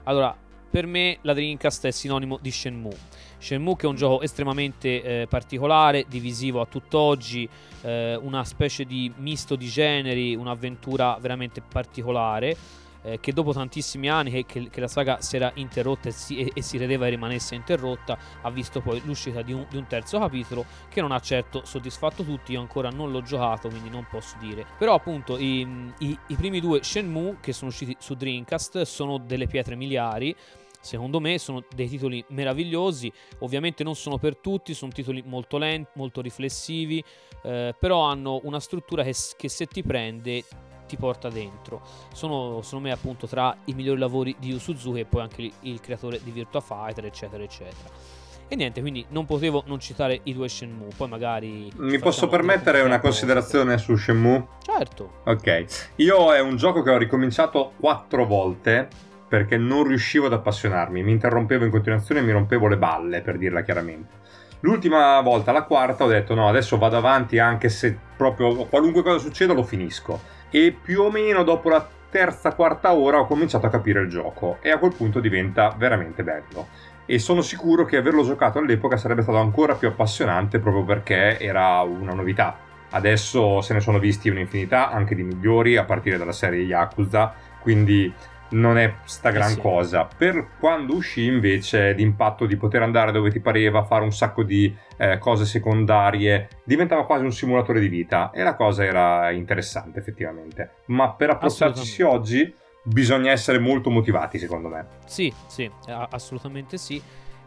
Allora, per me la Dreamcast è sinonimo di Shenmue. Shenmue che è un gioco estremamente eh, particolare, divisivo a tutt'oggi, eh, una specie di misto di generi, un'avventura veramente particolare. eh, che dopo tantissimi anni che, che, che, la saga si era interrotta e si, e, e si credeva rimanesse interrotta, ha visto poi l'uscita di un, di un, terzo capitolo che non ha certo soddisfatto tutti, io ancora non l'ho giocato quindi non posso dire. Però appunto i, i, i primi due Shenmue che sono usciti su Dreamcast sono delle pietre miliari secondo me sono dei titoli meravigliosi, ovviamente non sono per tutti, sono titoli molto lenti, molto riflessivi, eh, però hanno una struttura che, che, se ti prende ti porta dentro. Sono secondo me appunto tra i migliori lavori di Yu Suzuki e poi anche il, il creatore di Virtua Fighter eccetera eccetera. E niente, quindi non potevo non citare i due Shenmue. Poi magari. Mi posso permettere una considerazione su Shenmue? Certo. Ok. Io è un gioco che ho ricominciato quattro volte perché non riuscivo ad appassionarmi. Mi interrompevo in continuazione e mi rompevo le balle, per dirla chiaramente. L'ultima volta, la quarta, ho detto no, adesso vado avanti anche se proprio qualunque cosa succeda lo finisco. E più o meno dopo la terza, quarta ora ho cominciato a capire il gioco e a quel punto diventa veramente bello e sono sicuro che averlo giocato all'epoca sarebbe stato ancora più appassionante proprio perché era una novità. Adesso se ne sono visti un'infinità, anche di migliori, a partire dalla serie Yakuza, quindi non è sta gran eh sì. cosa. Per quando uscì invece l'impatto di poter andare dove ti pareva, fare un sacco di eh, cose secondarie, diventava quasi un simulatore di vita e la cosa era interessante effettivamente. Ma per approcciarci oggi bisogna essere molto motivati, secondo me. Sì, sì, assolutamente sì.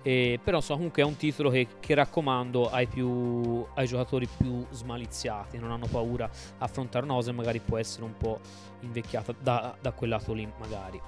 E, però so, comunque è un titolo che, che raccomando ai, più, ai, giocatori più smaliziati, non hanno paura a affrontare un'ose, magari può essere un po' invecchiata da, da quel lato lì magari.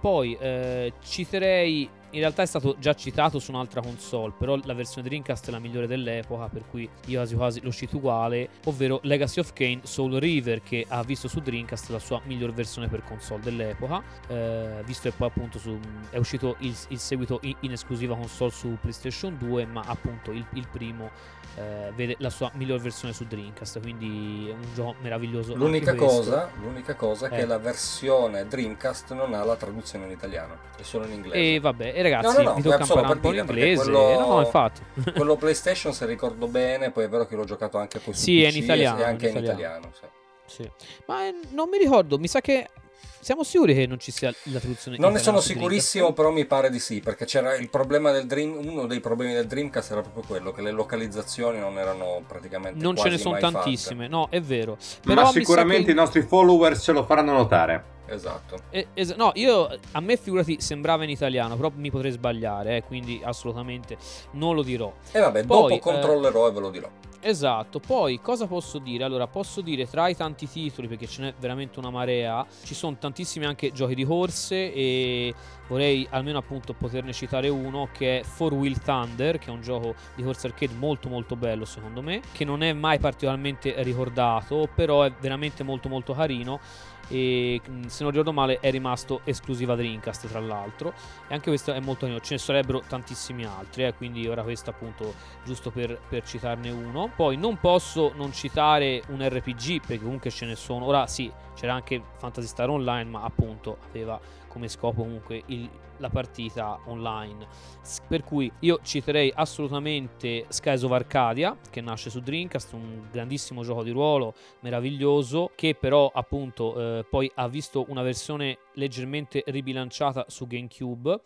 Poi eh, citerei in realtà è stato già citato su un'altra console, però la versione Dreamcast è la migliore dell'epoca, per cui io quasi quasi lo cito uguale, ovvero Legacy of Kane Soul River, che ha visto su Dreamcast la sua miglior versione per console dell'epoca, eh, visto che poi appunto su, è uscito il, il seguito in, in, esclusiva console su PlayStation 2, ma appunto il, il primo eh, vede la sua miglior versione su Dreamcast, quindi è un gioco meraviglioso. L'unica cosa, l'unica cosa è che eh. la versione Dreamcast non ha la traduzione in italiano, è solo in inglese. E vabbè, e ragazzi, no, no, no, mi tocca imparare un po' l'inglese. Quello, no, no, infatti. quello PlayStation, se ricordo bene, poi è vero che l'ho giocato anche poi su sì, PC è in italiano, e anche in italiano. In italiano sì. Sì. Ma eh, non mi ricordo, mi sa che siamo sicuri che non ci sia la traduzione Non ne sono sicurissimo, però mi pare di sì, perché c'era il problema del Dream, uno dei problemi del Dreamcast era proprio quello, che le localizzazioni non erano praticamente Non ce ne sono tantissime, fatte. no, è vero. Però Ma sicuramente che... i nostri followers ce lo faranno notare. Esatto. Eh, es- no, io a me figurati sembrava in italiano, però mi potrei sbagliare, eh, quindi assolutamente non lo dirò. E vabbè, Poi, dopo controllerò eh... e ve lo dirò. Esatto, poi cosa posso dire? Allora, posso dire tra i tanti titoli, perché ce n'è veramente una marea, ci sono tantissimi anche giochi di corse e vorrei almeno appunto poterne citare uno che è Four Wheel Thunder, che è un gioco di corse arcade molto molto bello secondo me, che non è mai particolarmente ricordato, però è veramente molto molto carino e mm, se non ricordo male è rimasto esclusiva Dreamcast tra l'altro. E anche questo è molto carino ce ne sarebbero tantissimi altri eh, quindi ora questo appunto giusto per, per, citarne uno. Poi non posso non citare un RPG perché comunque ce ne sono. Ora sì c'era anche Fantasy Star Online ma appunto aveva come scopo comunque il, la partita online. Per cui io citerei assolutamente Skies of Arcadia, che nasce su Dreamcast, un grandissimo gioco di ruolo, meraviglioso, che però appunto eh, poi ha visto una versione leggermente ribilanciata su GameCube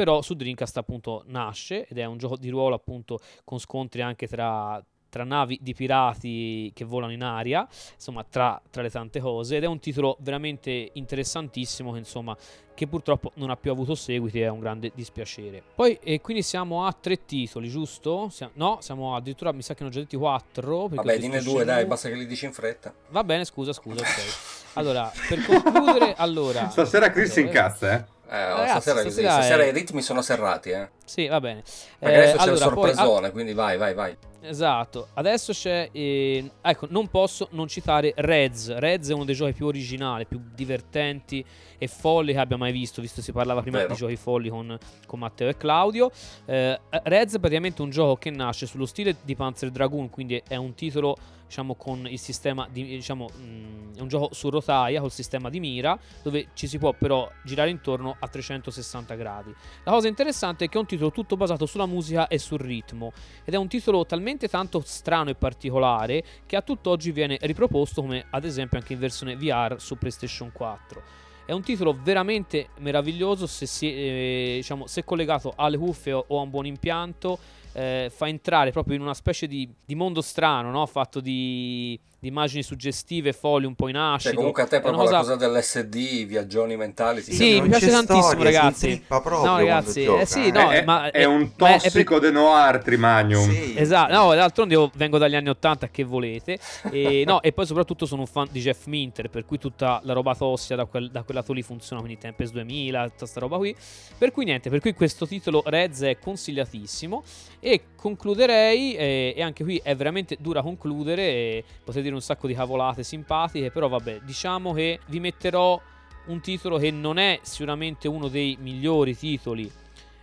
però su Dreamcast appunto nasce ed è un gioco di ruolo appunto con scontri anche tra tra navi di pirati che volano in aria, insomma, tra, tra, le tante cose. Ed è un titolo veramente interessantissimo che, insomma, che purtroppo non ha più avuto seguiti, è un grande dispiacere. Poi, e quindi siamo a tre titoli, giusto? Siamo, no, siamo addirittura, mi sa che ne ho già detti quattro. Vabbè, dine due, dai, basta che li dici in fretta. Va bene, scusa, scusa, ok. Allora, per concludere, allora... Stasera Chris allora, incazza, eh? Eh, oh, Ragazzi, stasera, stasera, stasera i ritmi sono serrati, eh. Sì, va bene. Perché eh, adesso c'è allora, il sorpresone, poi, quindi vai, vai, vai. Esatto, adesso c'è. Eh, ecco, non posso non citare Reds. Reds è uno dei giochi più originali, più divertenti e folli che abbia mai visto, visto che si parlava prima Vero. di giochi folli con, con Matteo e Claudio. Eh, Reds è praticamente un gioco che nasce sullo stile di Panzer Dragoon, quindi è un titolo diciamo con il sistema di diciamo mh, mm, è un gioco su rotaia col sistema di mira dove ci si può però girare intorno a 360 gradi. La cosa interessante è che è un titolo tutto basato sulla musica e sul ritmo ed è un titolo talmente tanto strano e particolare che a tutt'oggi viene riproposto come ad esempio anche in versione VR su PlayStation 4. È un titolo veramente meraviglioso se, si, eh, diciamo, se collegato alle cuffie o a un buon impianto eh, fa entrare proprio in una specie di, di mondo strano, no? fatto di, di, immagini suggestive, fogli un po' in acido. Cioè, comunque a te proprio cosa... la cosa dell'SD, i viaggioni mentali. Sì, sì mi piace tantissimo, storia, ragazzi. No, ragazzi, eh, sì, no, è, ma, è, è, un tossico è per... de noir Trimanium. Sì. Esatto, no, d'altronde io vengo dagli anni 80, che volete. E, no, e poi soprattutto sono un fan di Jeff Minter, per cui tutta la roba tossica da quel, da quel lato lì funziona, quindi Tempest 2000, tutta sta roba qui. Per cui niente, per cui questo titolo Reds è consigliatissimo. E concluderei, eh, e anche qui è veramente dura concludere, eh, potete dire un sacco di cavolate simpatiche, però vabbè, diciamo che vi metterò un titolo che non è sicuramente uno dei migliori titoli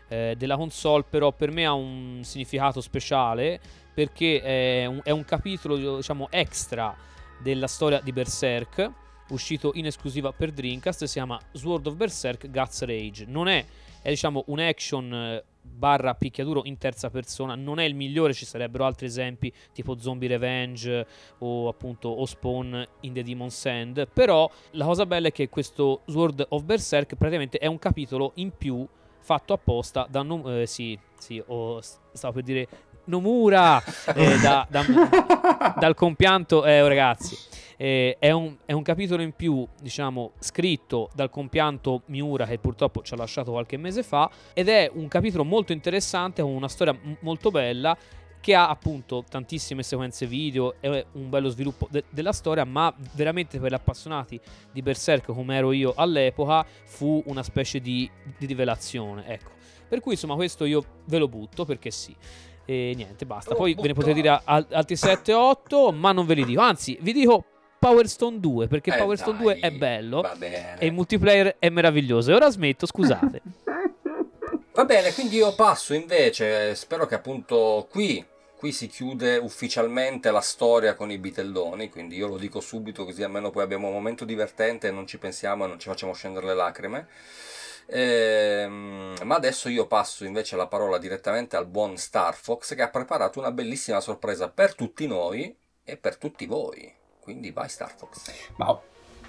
eh, della console, però per me ha un significato speciale perché è un, è un capitolo diciamo extra della storia di Berserk uscito in esclusiva per Dreamcast si chiama Sword of Berserk Guts Rage. Non è, è diciamo un action eh, barra picchiaduro in terza persona non è il migliore ci sarebbero altri esempi tipo Zombie Revenge o appunto o Spawn in The Demon's End però la cosa bella è che questo Sword of Berserk praticamente è un capitolo in più fatto apposta da no, eh, sì, sì, oh, stavo per dire Nomura eh, da, da, dal compianto eh, oh, ragazzi eh, è, un, è, un, capitolo in più, diciamo, scritto dal compianto Miura che purtroppo ci ha lasciato qualche mese fa ed è un capitolo molto interessante con una storia m- molto bella che ha appunto tantissime sequenze video e un bello sviluppo de- della storia, ma veramente per gli appassionati di Berserk come ero io all'epoca fu una specie di, di rivelazione, ecco. Per cui insomma questo io ve lo butto perché sì. E niente, basta. Poi ve ne potete dire altri 7-8, ma non ve li dico. Anzi, vi dico Power Stone 2 perché eh Power Stone 2 è bello e il multiplayer è meraviglioso. E ora smetto, scusate. Va bene, quindi io passo invece, spero che appunto qui, qui si chiude ufficialmente la storia con i bitelloni, quindi io lo dico subito così almeno poi abbiamo un momento divertente e non ci pensiamo e non ci facciamo scendere le lacrime. Ehm, ma adesso io passo invece la parola direttamente al buon Star Fox che ha preparato una bellissima sorpresa per tutti noi e per tutti voi. Quindi vai Star Fox. Ma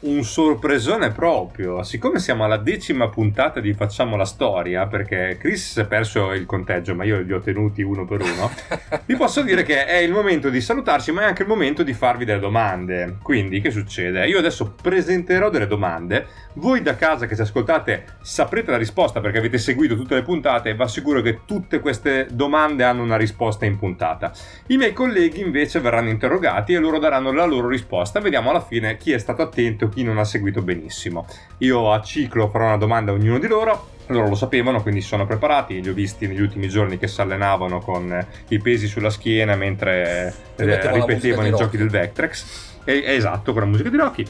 un sorpresone proprio. Siccome siamo alla decima puntata di Facciamo la storia, perché Chris si è perso il conteggio, ma io li ho tenuti uno per uno, vi posso dire che è il momento di salutarci, ma è anche il momento di farvi delle domande. Quindi, che succede? Io adesso presenterò delle domande. Voi da casa che ci ascoltate saprete la risposta perché avete seguito tutte le puntate e va sicuro che tutte queste domande hanno una risposta in puntata. I miei colleghi invece verranno interrogati e loro daranno la loro risposta. Vediamo alla fine chi è stato attento chi non ha seguito benissimo. Io a ciclo farò una domanda a ognuno di loro, loro lo sapevano, quindi sono preparati. Li ho visti negli ultimi giorni che si allenavano con i pesi sulla schiena mentre eh, ripetevano i giochi del Vectrex. E, esatto, con la musica di Rocky.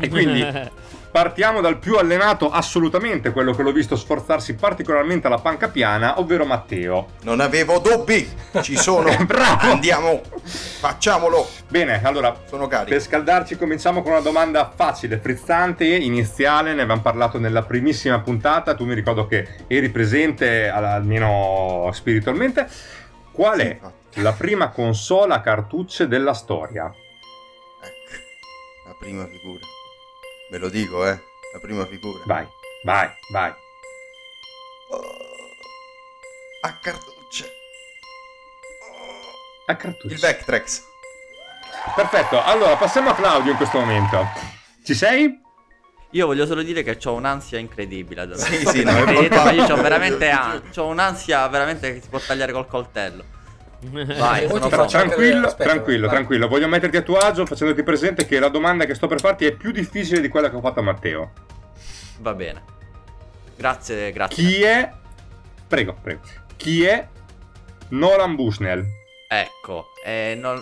E quindi Partiamo dal più allenato assolutamente, quello che l'ho visto sforzarsi particolarmente alla panca piana, ovvero Matteo. Non avevo dubbi, ci sono. Bravo! Andiamo, facciamolo. Bene, allora, sono carico. per scaldarci cominciamo con una domanda facile, frizzante, iniziale, ne avevamo parlato nella primissima puntata, tu mi ricordo che eri presente almeno spiritualmente. Qual è sì, la prima console a cartucce della storia? Ecco, la prima figura. Ve lo dico, eh. La prima figura. Vai, vai, vai. Oh, a cartucce. Oh, a cartucce. Il Vectrex. Perfetto, allora passiamo a Claudio in questo momento. Ci sei? Io voglio solo dire che ho un'ansia incredibile. Adesso. Sì, sì, no, ma io ho veramente an- ho un'ansia veramente che si può tagliare col coltello. Vai, tranquillo, aspetta, tranquillo, vai. tranquillo. Voglio metterti a tuo agio facendoti presente che la domanda che sto per farti è più difficile di quella che ho fatto a Matteo. Va bene. Grazie, grazie. Chi è... Prego, prego. Chi è Nolan Bushnell? Ecco, eh, non...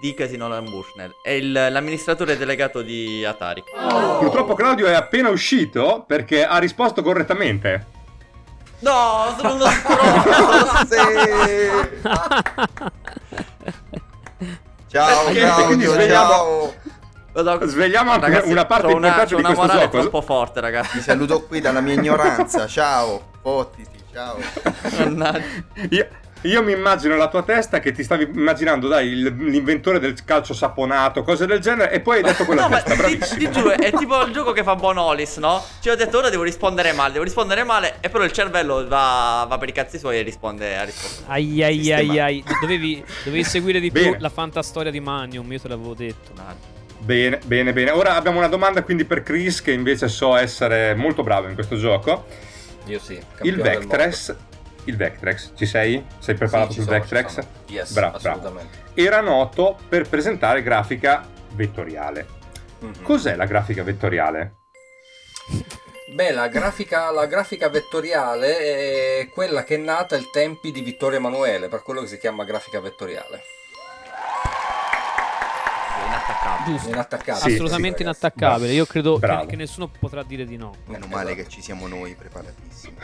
dicasi Nolan Bushnell. È il, l'amministratore delegato di Atari. Oh. Purtroppo Claudio è appena uscito perché ha risposto correttamente. No, sono uno stronzo. ciao, okay, ciao, quindi svegliamo, ciao. Svegliamo anche ragazzi, una parte una, importante di questo gioco. È troppo forte, ragazzi. Mi saluto qui dalla mia ignoranza. Ciao, fottiti, ciao. io, io mi immagino la tua testa che ti stavi immaginando, dai, l'inventore del calcio saponato, cose del genere, e poi hai detto quella no, testa, ti, ti, giuro, è tipo il gioco che fa Bonolis, no? Cioè ho detto ora devo rispondere male, devo rispondere male, e però il cervello va, va per i cazzi suoi e risponde a risposta. Ai ai ai ai, dovevi, dovevi seguire di più la fantastoria di Magnum, io te l'avevo detto. Bene, bene, bene. Ora abbiamo una domanda quindi per Chris, che invece so essere molto bravo in questo gioco. Io sì. Il Vectrex il Vectrex, ci sei? Sei preparato sì, sul sono, Vectrex? Yes, bravo, bravo. Era noto per presentare grafica vettoriale. Mm-hmm. Cos'è la grafica vettoriale? Beh, la grafica, la grafica, vettoriale è quella che è nata ai tempi di Vittorio Emanuele, per quello che si chiama grafica vettoriale. Inattaccabile. inattaccabile. Sì, Assolutamente sì, inattaccabile. Io credo che, che, nessuno potrà dire di no. Meno male esatto. che ci siamo noi preparatissimi.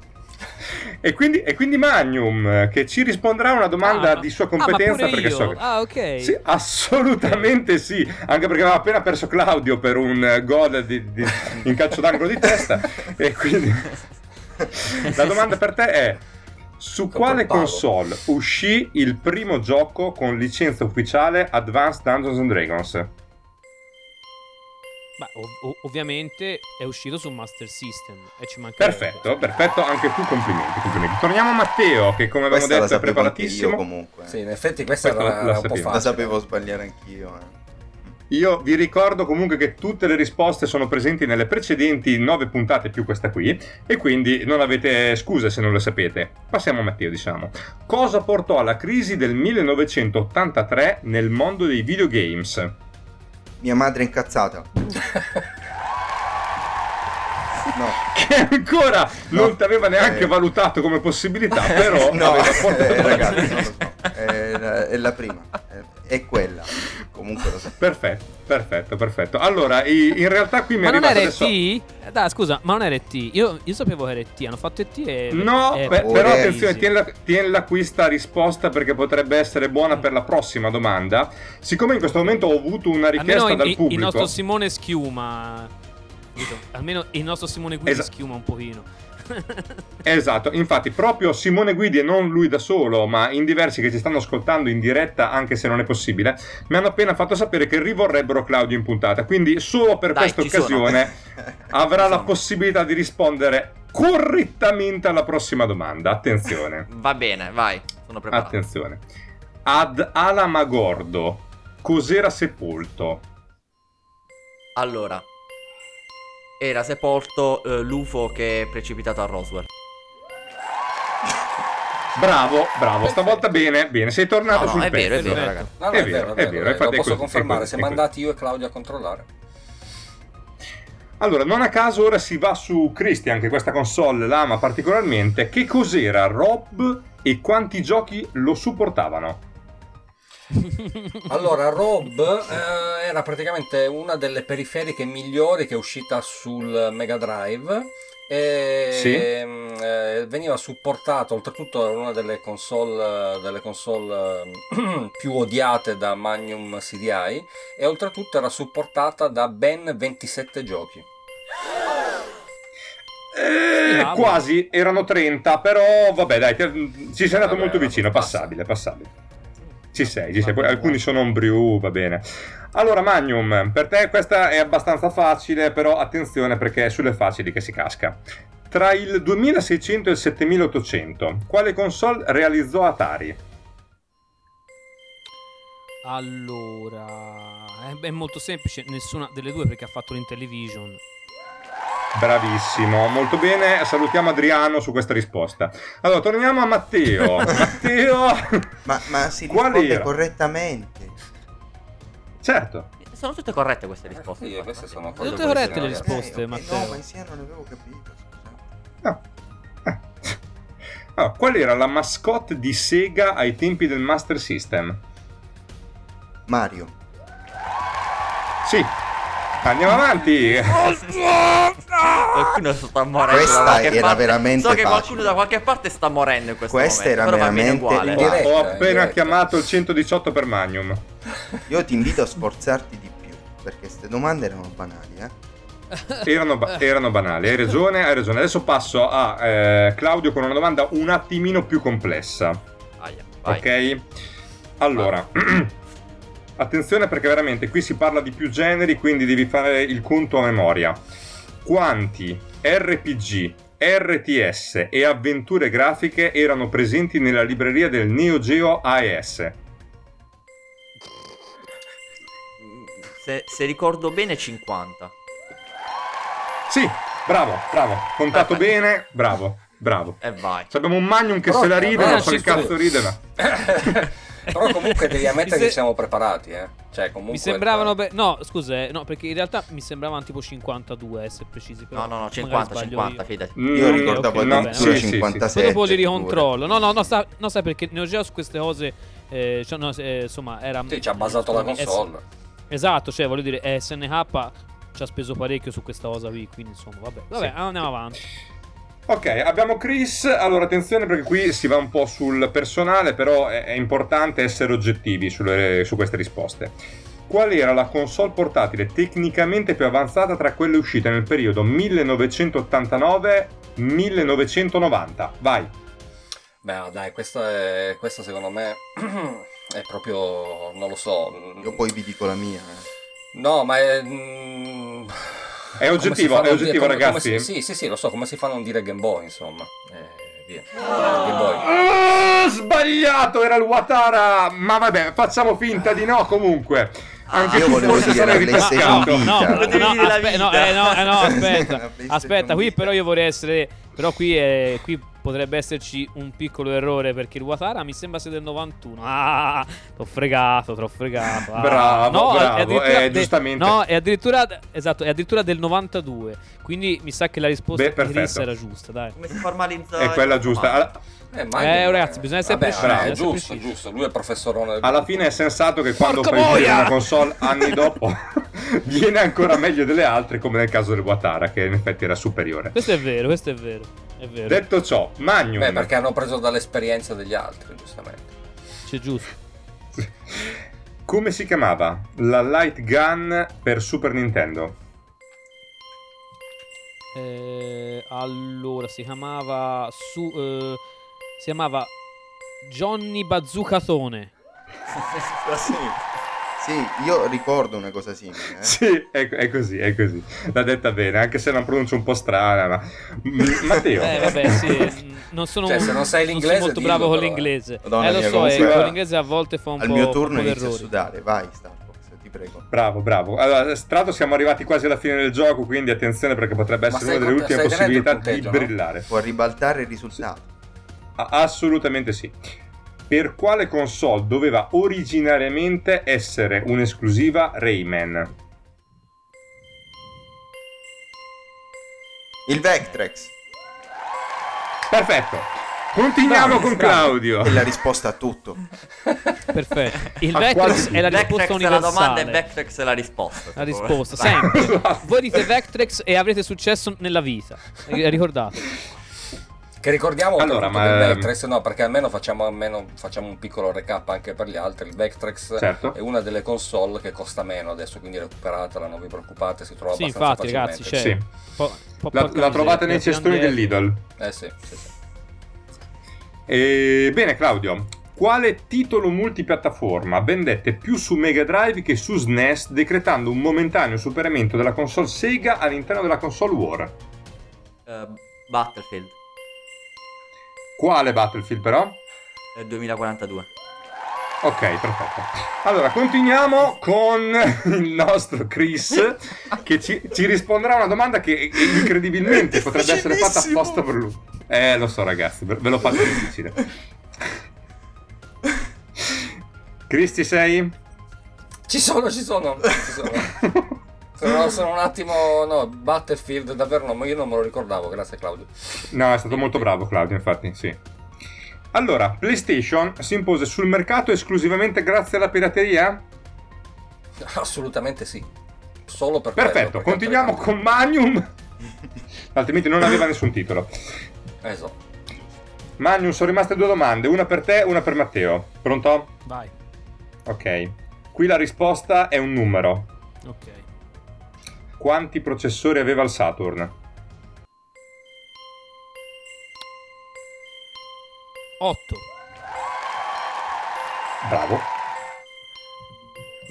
E quindi, e quindi, Magnum che ci risponderà a una domanda ah, di sua competenza ah, perché so che... Ah, ok. Sì, assolutamente sì, anche perché aveva appena perso Claudio per un gol di, di, in calcio d'angolo di testa e quindi la domanda per te è su quale console uscì il primo gioco con licenza ufficiale Advanced Dungeons and Dragons? Beh, ov- ovviamente è uscito su Master System e ci manca. Perfetto, perfetto, anche tu complimenti, complimenti. Torniamo a Matteo che come abbiamo questa detto è preparatissimo. comunque. Sì, in effetti questa, questa era, la, un po' facile. La sapevo sbagliare anch'io. Eh. Io vi ricordo comunque che tutte le risposte sono presenti nelle precedenti nove puntate più questa qui e quindi non avete scuse se non le sapete. Passiamo a Matteo, diciamo. Cosa portò alla crisi del 1983 nel mondo dei videogames? Mia madre è incazzata. No. Che ancora no. non ti aveva neanche eh. valutato come possibilità, però no, eh, ragazzi, non lo so. È, la, è la prima, è, è quella. Comunque lo so. Perfetto, perfetto, perfetto. Allora, in realtà qui mi ma è arrivato non adesso... ET? Dai, scusa, ma non era ET? Io, io sapevo che era ET, hanno fatto ET e... No, e... Beh, però attenzione, tienila, tienila questa risposta perché potrebbe essere buona per la prossima domanda. Siccome in questo momento ho avuto una richiesta Almeno dal il, pubblico... Il nostro Simone schiuma... Almeno il nostro Simone Guidi esatto. schiuma un pochino. esatto, infatti proprio Simone Guidi e non lui da solo, ma in diversi che ci stanno ascoltando in diretta, anche se non è possibile, mi hanno appena fatto sapere che rivorrebbero Claudio in puntata. Quindi solo per Dai, questa occasione avrà la possibilità di rispondere correttamente alla prossima domanda. Attenzione. Va bene, vai, sono preparato. Attenzione. Ad Alamagordo, cos'era sepolto? Allora, era sepolto eh, l'UFO che è precipitato a Roswell. Bravo, bravo, stavolta bene, bene, sei tornato no, no, sul è pezzo. Vero, è vero, ragazzi. No, no, è, vero, è vero, è vero. Lo posso confermare, siamo andati io e Claudio a controllare. Allora, non a caso ora si va su Christian, che questa console l'ama particolarmente. Che cos'era Rob e quanti giochi lo supportavano? Allora, Rob eh, era praticamente una delle periferiche migliori che è uscita sul Mega Drive. E sì. eh, veniva supportato, oltretutto era una delle console, delle console eh, più odiate da Magnum CDI e oltretutto era supportata da ben 27 giochi. Eh, quasi, erano 30, però vabbè dai, ci sei andato vabbè, molto vicino, passabile, passabile. Ci sei, ci sei. Poi alcuni sono un brew, va bene. Allora, Magnum, per te questa è abbastanza facile, però attenzione perché è sulle facili che si casca. Tra il 2600 e il 7800, quale console realizzò Atari? Allora, è molto semplice, nessuna delle due perché ha fatto l'Intellivision. Bravissimo, molto bene. Salutiamo Adriano su questa risposta. Allora, torniamo a Matteo. Matteo, ma, ma si risponde correttamente. Certo. Sono tutte corrette queste risposte. Eh, sì, queste sono cose tutte corrette le risposte, eh, Matteo. No, ma insieme non avevo capito. No. Eh. Allora, qual era la mascotte di Sega ai tempi del Master System? Mario. Sì, Andiamo avanti. qualcuno sta morendo. Questa era parte. veramente. So che facile. qualcuno da qualche parte sta morendo in questo Questa momento. era veramente. Diretta, Ho appena chiamato il 118 per Magnum. Io ti invito a sforzarti di più. Perché queste domande erano banali, eh. erano, erano, banali, hai ragione, hai ragione. Adesso passo a eh, Claudio con una domanda un attimino più complessa. Aia, ok? Allora, attenzione perché veramente qui si parla di più generi, quindi devi fare il conto a memoria. Quanti RPG, RTS e avventure grafiche erano presenti nella libreria del Neo Geo AES? Se, se ricordo bene 50. Sì, bravo, bravo. Contato Perfetto. bene, bravo, bravo. E vai. abbiamo un Magnum che Però, se la ride, non so che cazzo ride, ma... Però comunque devi ammettere se... che siamo preparati, eh. Cioè, comunque... Mi sembravano... Be... No, scusa, eh, no, perché in realtà mi sembravano tipo 52, essere precisi. Però no, no, no, 50, 50, fidati. Mm, io ricordavo okay, no, sì, 57. Sì, Poi dopo li ricontrollo. No, no, no, sta, no, sai perché Neo Geo su queste cose... Eh, cioè, no, eh, insomma, era... Sì, ci ha basato la console. Es... Esatto, cioè, voglio dire, SNH ci ha speso parecchio su questa cosa qui, quindi insomma, vabbè. Vabbè, sì. andiamo avanti. Ok, abbiamo Chris. Allora, attenzione perché qui si va un po' sul personale, però è, è importante essere oggettivi sulle, su queste risposte. Qual era la console portatile tecnicamente più avanzata tra quelle uscite nel periodo 1989-1990? Vai. Beh, dai, questa, è, questa secondo me è proprio, non lo so. Io poi vi dico la mia. Eh. No, ma è... È oggettivo, è oggettivo dire, ragazzi. Si, sì, sì, sì, lo so, come si fa a non dire Game Boy, insomma. Eh, via. Game Boy. Uh, sbagliato, era il Watara. Ma vabbè, facciamo finta di no comunque. Anche io volevo dire la PlayStation no, no, no, no, aspe- no, eh, no, eh, no, aspetta, aspetta, qui però io vorrei essere, però qui, è, qui potrebbe esserci un piccolo errore perché il Watara mi sembra sia del 91. Ah, t'ho fregato, t'ho fregato. Ah. Bravo, no, bravo, è eh, giustamente. No, è addirittura, esatto, è addirittura del 92. Quindi mi sa che la risposta Beh, di Chris era giusta, dai. Come si formalizza? È quella giusta. Eh, eh ragazzi, bisogna essere Vabbè, precisi. È giusto, è giusto. Lui è professorone. Alla fine è sensato che quando prendi una console anni dopo viene ancora meglio delle altre, come nel caso del Watara, che in effetti era superiore. Questo è vero, questo è vero. È vero. Detto ciò, Magnum. Beh, perché hanno preso dall'esperienza degli altri, giustamente. C'è giusto. Come si chiamava la light gun per Super Nintendo? Eh, allora, si chiamava. Su, eh, si chiamava Johnny Bazzucatone. sì. Sì, io ricordo una cosa simile. Eh? Sì, è, è, così, è così. L'ha detta bene, anche se la pronuncia un po' strana. Ma... Matteo. Eh, vabbè, sì. Non sono, cioè, se non sai l'inglese, non molto bravo con l'inglese. Madonna eh, lo so, eh, con l'inglese a volte fa un Al po'. Al mio turno inizia a sudare, vai, Star ti prego. Bravo, bravo. Allora, tra l'altro siamo arrivati quasi alla fine del gioco, quindi attenzione perché potrebbe essere una delle ultime possibilità di brillare. Può ribaltare il risultato. Assolutamente sì. Per quale console doveva originariamente essere un'esclusiva Rayman? Il Vectrex. Perfetto. Continuiamo bravo, con bravo. Claudio. E la risposta a tutto. Perfetto. Il Vectrex è la risposta universale. la domanda e Vectrex è la risposta. La risposta, sempre. Voi dite Vectrex e avrete successo nella vita. Ricordate. Che ricordiamo allora, ma... il Vectrex, no, perché almeno facciamo, almeno facciamo, un piccolo recap anche per gli altri. Il Vectrex certo. è una delle console che costa meno adesso, quindi recuperatela, non vi preoccupate, si trova sì, abbastanza infatti, facilmente. ragazzi, sì. po- po- la, la trovate nei cestoni dell'Idol. Eh sì, sì, sì. E, bene Claudio, quale titolo multipiattaforma vendette più su Mega Drive che su SNES, decretando un momentaneo superamento della console Sega all'interno della console War? Uh, Battlefield. Quale Battlefield però? È 2042. Ok, perfetto. Allora, continuiamo con il nostro Chris che ci, ci risponderà a una domanda che incredibilmente potrebbe essere fatta apposta per lui. Eh, lo so ragazzi, ve lo faccio difficile. Chris, ci sei? Ci sono, ci sono. Ci sono. Sono, sono, un attimo. No, Battlefield davvero no, ma io non me lo ricordavo, grazie Claudio. No, è stato molto bravo Claudio, infatti, sì. Allora, PlayStation si impose sul mercato esclusivamente grazie alla pirateria? Assolutamente sì. Solo per Perfetto, quello, continuiamo con Magnum. Altrimenti non aveva nessun titolo. Esatto. Magnum, sono rimaste due domande, una per te e una per Matteo. Pronto? Vai. Ok. Qui la risposta è un numero. Ok. Quanti processori aveva il Saturn? 8. Bravo.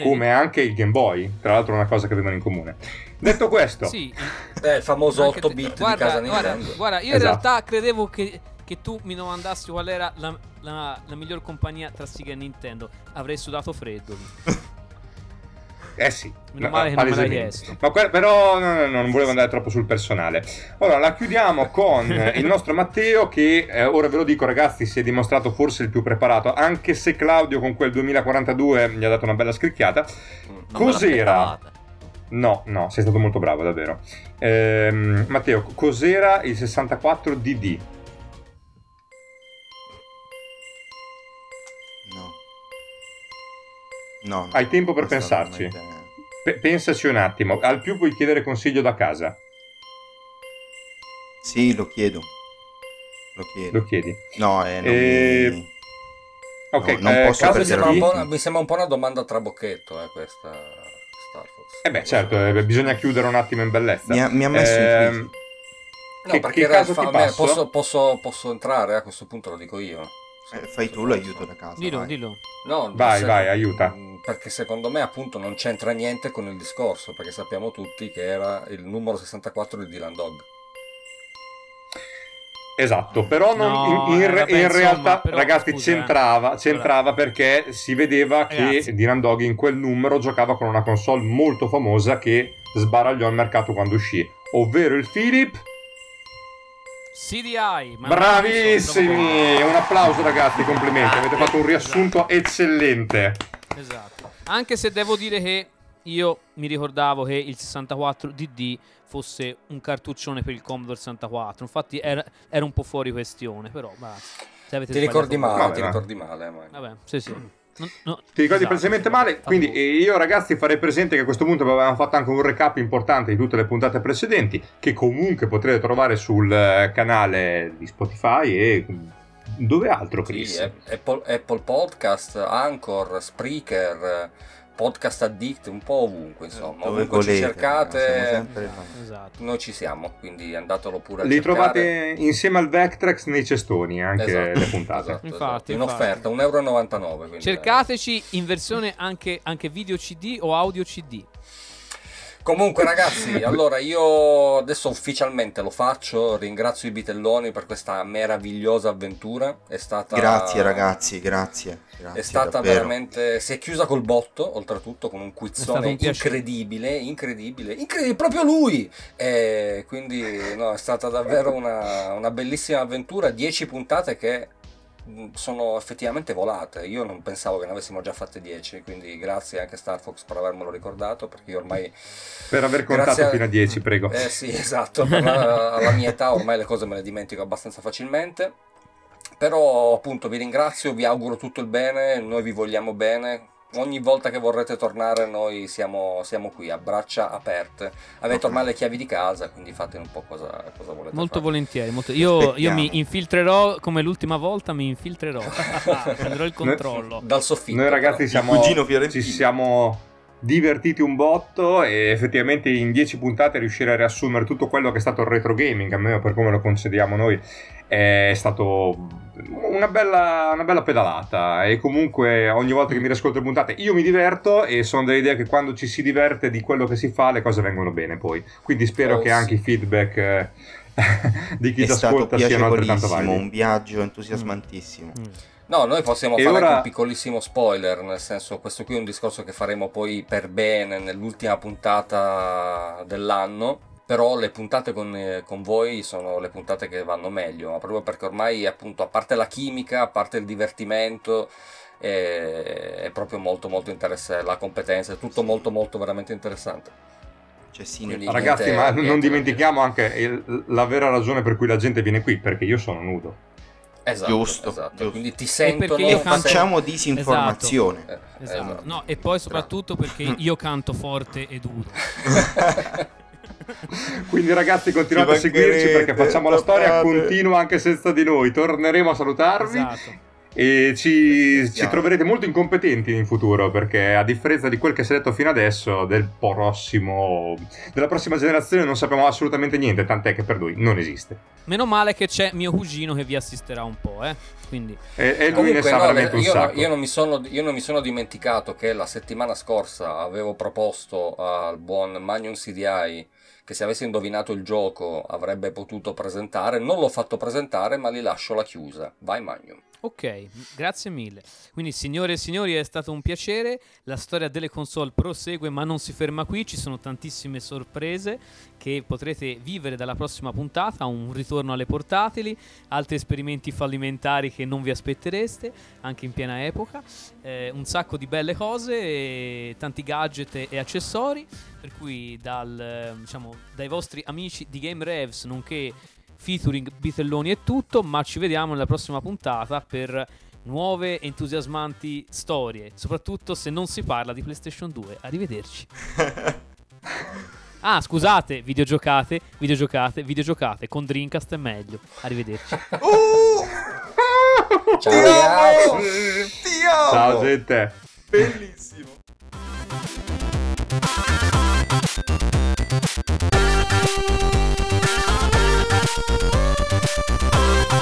Come anche il Game Boy, tra l'altro una cosa che avevano in comune. Detto questo, sì, Beh, il famoso 8 bit guarda, di casa guarda, Nintendo. Guarda, io esatto. in realtà credevo che, che, tu mi domandassi qual era la, la, la miglior compagnia tra Sega e Nintendo. Avrei sudato freddo. Eh sì, Meno male che non me l'hai chiesto. Ma que- però no, no, no, non volevo andare troppo sul personale. Allora, la chiudiamo con il nostro Matteo che, eh, ora ve lo dico ragazzi, si è dimostrato forse il più preparato, anche se Claudio con quel 2042 gli ha dato una bella scricchiata. Non Cos'era? No, no, sei stato molto bravo davvero. Ehm, Matteo, cos'era il 64 No. Hai tempo per pensarci. P- pensaci un attimo. Al più puoi chiedere consiglio da casa. Sì, lo chiedo. Lo chiedo. Lo chiedi? No, eh, non e... mi... Ok, no, non eh, posso mi, sembra mi sembra un po' una domanda tra bocchetto, eh, questa Star Fox. Eh beh, certo, eh, bisogna chiudere un attimo in bellezza. Mi ha, mi ha messo eh, in crisi. No, che, perché che caso fa... posso, posso, posso entrare a questo punto, lo dico io. Eh, fai tu l'aiuto da casa. Dillo, vai. dillo. No, vai, se... vai, aiuta. Mm, perché secondo me appunto non c'entra niente con il discorso, perché sappiamo tutti che era il numero 64 di Dylan Dog. Esatto, però non, no, in, in, eh, vabbè, in insomma, realtà, però, ragazzi, scusa, c'entrava, c'entrava perché si vedeva che Dylan Dog in quel numero giocava con una console molto famosa che sbaragliò il mercato quando uscì, ovvero il Philip CDI. Bravissimi! Un applauso ragazzi, complimenti. Avete fatto un riassunto esatto. eccellente. Esatto. Anche se devo dire che io mi ricordavo che il 64 DD fosse un cartuccione per il Commodore 64. Infatti era, era un po' fuori questione, però basta. Ti ricordi male, ti ricordi male. Vabbè, sì, sì. No, no, Ti ricordi esatto, precisamente male? Quindi io ragazzi farei presente che a questo punto avevamo fatto anche un recap importante di tutte le puntate precedenti che comunque potrete trovare sul eh, canale di Spotify e dove altro Chris? Sì, Apple, Apple Podcast, Anchor, Spreaker podcast addict un po' ovunque insomma Dove ovunque volete, ci cercate sempre... esatto. noi ci siamo quindi andatelo pure a li cercare. trovate insieme al Vectrex nei cestoni anche esatto. le puntate esatto, infatti, in offerta 1,99 euro cercateci in versione anche, anche video cd o audio cd Comunque ragazzi, allora io adesso ufficialmente lo faccio, ringrazio i bitelloni per questa meravigliosa avventura, è stata... Grazie ragazzi, grazie. grazie è stata davvero. veramente... si è chiusa col botto, oltretutto con un quizzone incredibile, incredibile, incredibile, proprio lui! E quindi no, è stata davvero una, una bellissima avventura, 10 puntate che sono effettivamente volate. Io non pensavo che ne avessimo già fatte 10, quindi grazie anche a Star Fox per avermelo ricordato, perché io ormai... Per aver contato a... fino a 10, prego. Eh sì, esatto, la, alla mia età ormai le cose me le dimentico abbastanza facilmente. Però appunto vi ringrazio, vi auguro tutto il bene, noi vi vogliamo bene, ogni volta che vorrete tornare noi siamo, siamo, qui a braccia aperte. Avete ormai le chiavi di casa quindi fate un po' cosa, cosa volete molto fare. volentieri molto... Io, io, mi infiltrerò come l'ultima volta mi infiltrerò. Prenderò il controllo. Dal soffitto noi ragazzi siamo, ci siamo divertiti un botto e effettivamente in 10 puntate riuscire a riassumere tutto quello che è stato il retro gaming almeno per come lo concediamo noi è stato una bella, una bella, pedalata. E comunque ogni volta che mi riascolto le puntate io mi diverto e sono dell'idea che quando ci si diverte di quello che si fa le cose vengono bene poi. Quindi spero oh, che anche i feedback eh, di chi ti ascolta siano altrettanto validi. un viaggio entusiasmantissimo. Mm. No, noi possiamo e fare ora... un piccolissimo spoiler, nel senso questo qui è un discorso che faremo poi per bene nell'ultima puntata dell'anno però le puntate con, con, voi sono le puntate che vanno meglio, ma proprio perché ormai appunto a parte la chimica, a parte il divertimento, è, è proprio molto molto interessante, la competenza, è tutto molto molto veramente interessante. Cioè, sì, Ragazzi, niente, ma niente non dimentichiamo niente. anche il, la vera ragione per cui la gente viene qui, perché io sono nudo. Esatto, giusto, esatto. giusto. quindi ti sentono e facciamo disinformazione esatto. esatto. esatto. No, e poi soprattutto perché io canto forte e duro Quindi ragazzi continuate a seguirci perché facciamo la storia continua anche senza di noi. Torneremo a salutarvi. E ci, ci, troverete molto incompetenti in futuro perché a differenza di quel che si è detto fino adesso del prossimo della prossima generazione non sappiamo assolutamente niente tant'è che per lui non esiste. Meno male che c'è mio cugino che vi assisterà un po' eh. Quindi e, e lui Comunque, ne sa no, veramente un io, sacco. io non, sono, io non, mi sono, dimenticato che la settimana scorsa avevo proposto al buon Magnum CDI che se avesse indovinato il gioco avrebbe potuto presentare. Non l'ho fatto presentare ma gli lascio la chiusa. Vai Magnum Ok, grazie mille. Quindi, signore e signori, è stato un piacere. La storia delle console prosegue, ma non si ferma qui. Ci sono tantissime sorprese che potrete vivere dalla prossima puntata. Un ritorno alle portatili, altri esperimenti fallimentari che non vi aspettereste, anche in piena epoca. Eh, un sacco di belle cose, tanti gadget e accessori. Per cui, dal, diciamo, dai vostri amici di Game Revs, nonché featuring Bitelloni e tutto, ma ci vediamo nella prossima puntata per nuove entusiasmanti storie, soprattutto se non si parla di PlayStation 2. Arrivederci. ah, scusate, videogiocate, videogiocate, videogiocate, con Dreamcast è meglio. Arrivederci. Uh! Ciao, Ti amo! Ti amo! Ciao gente. Bellissimo. Música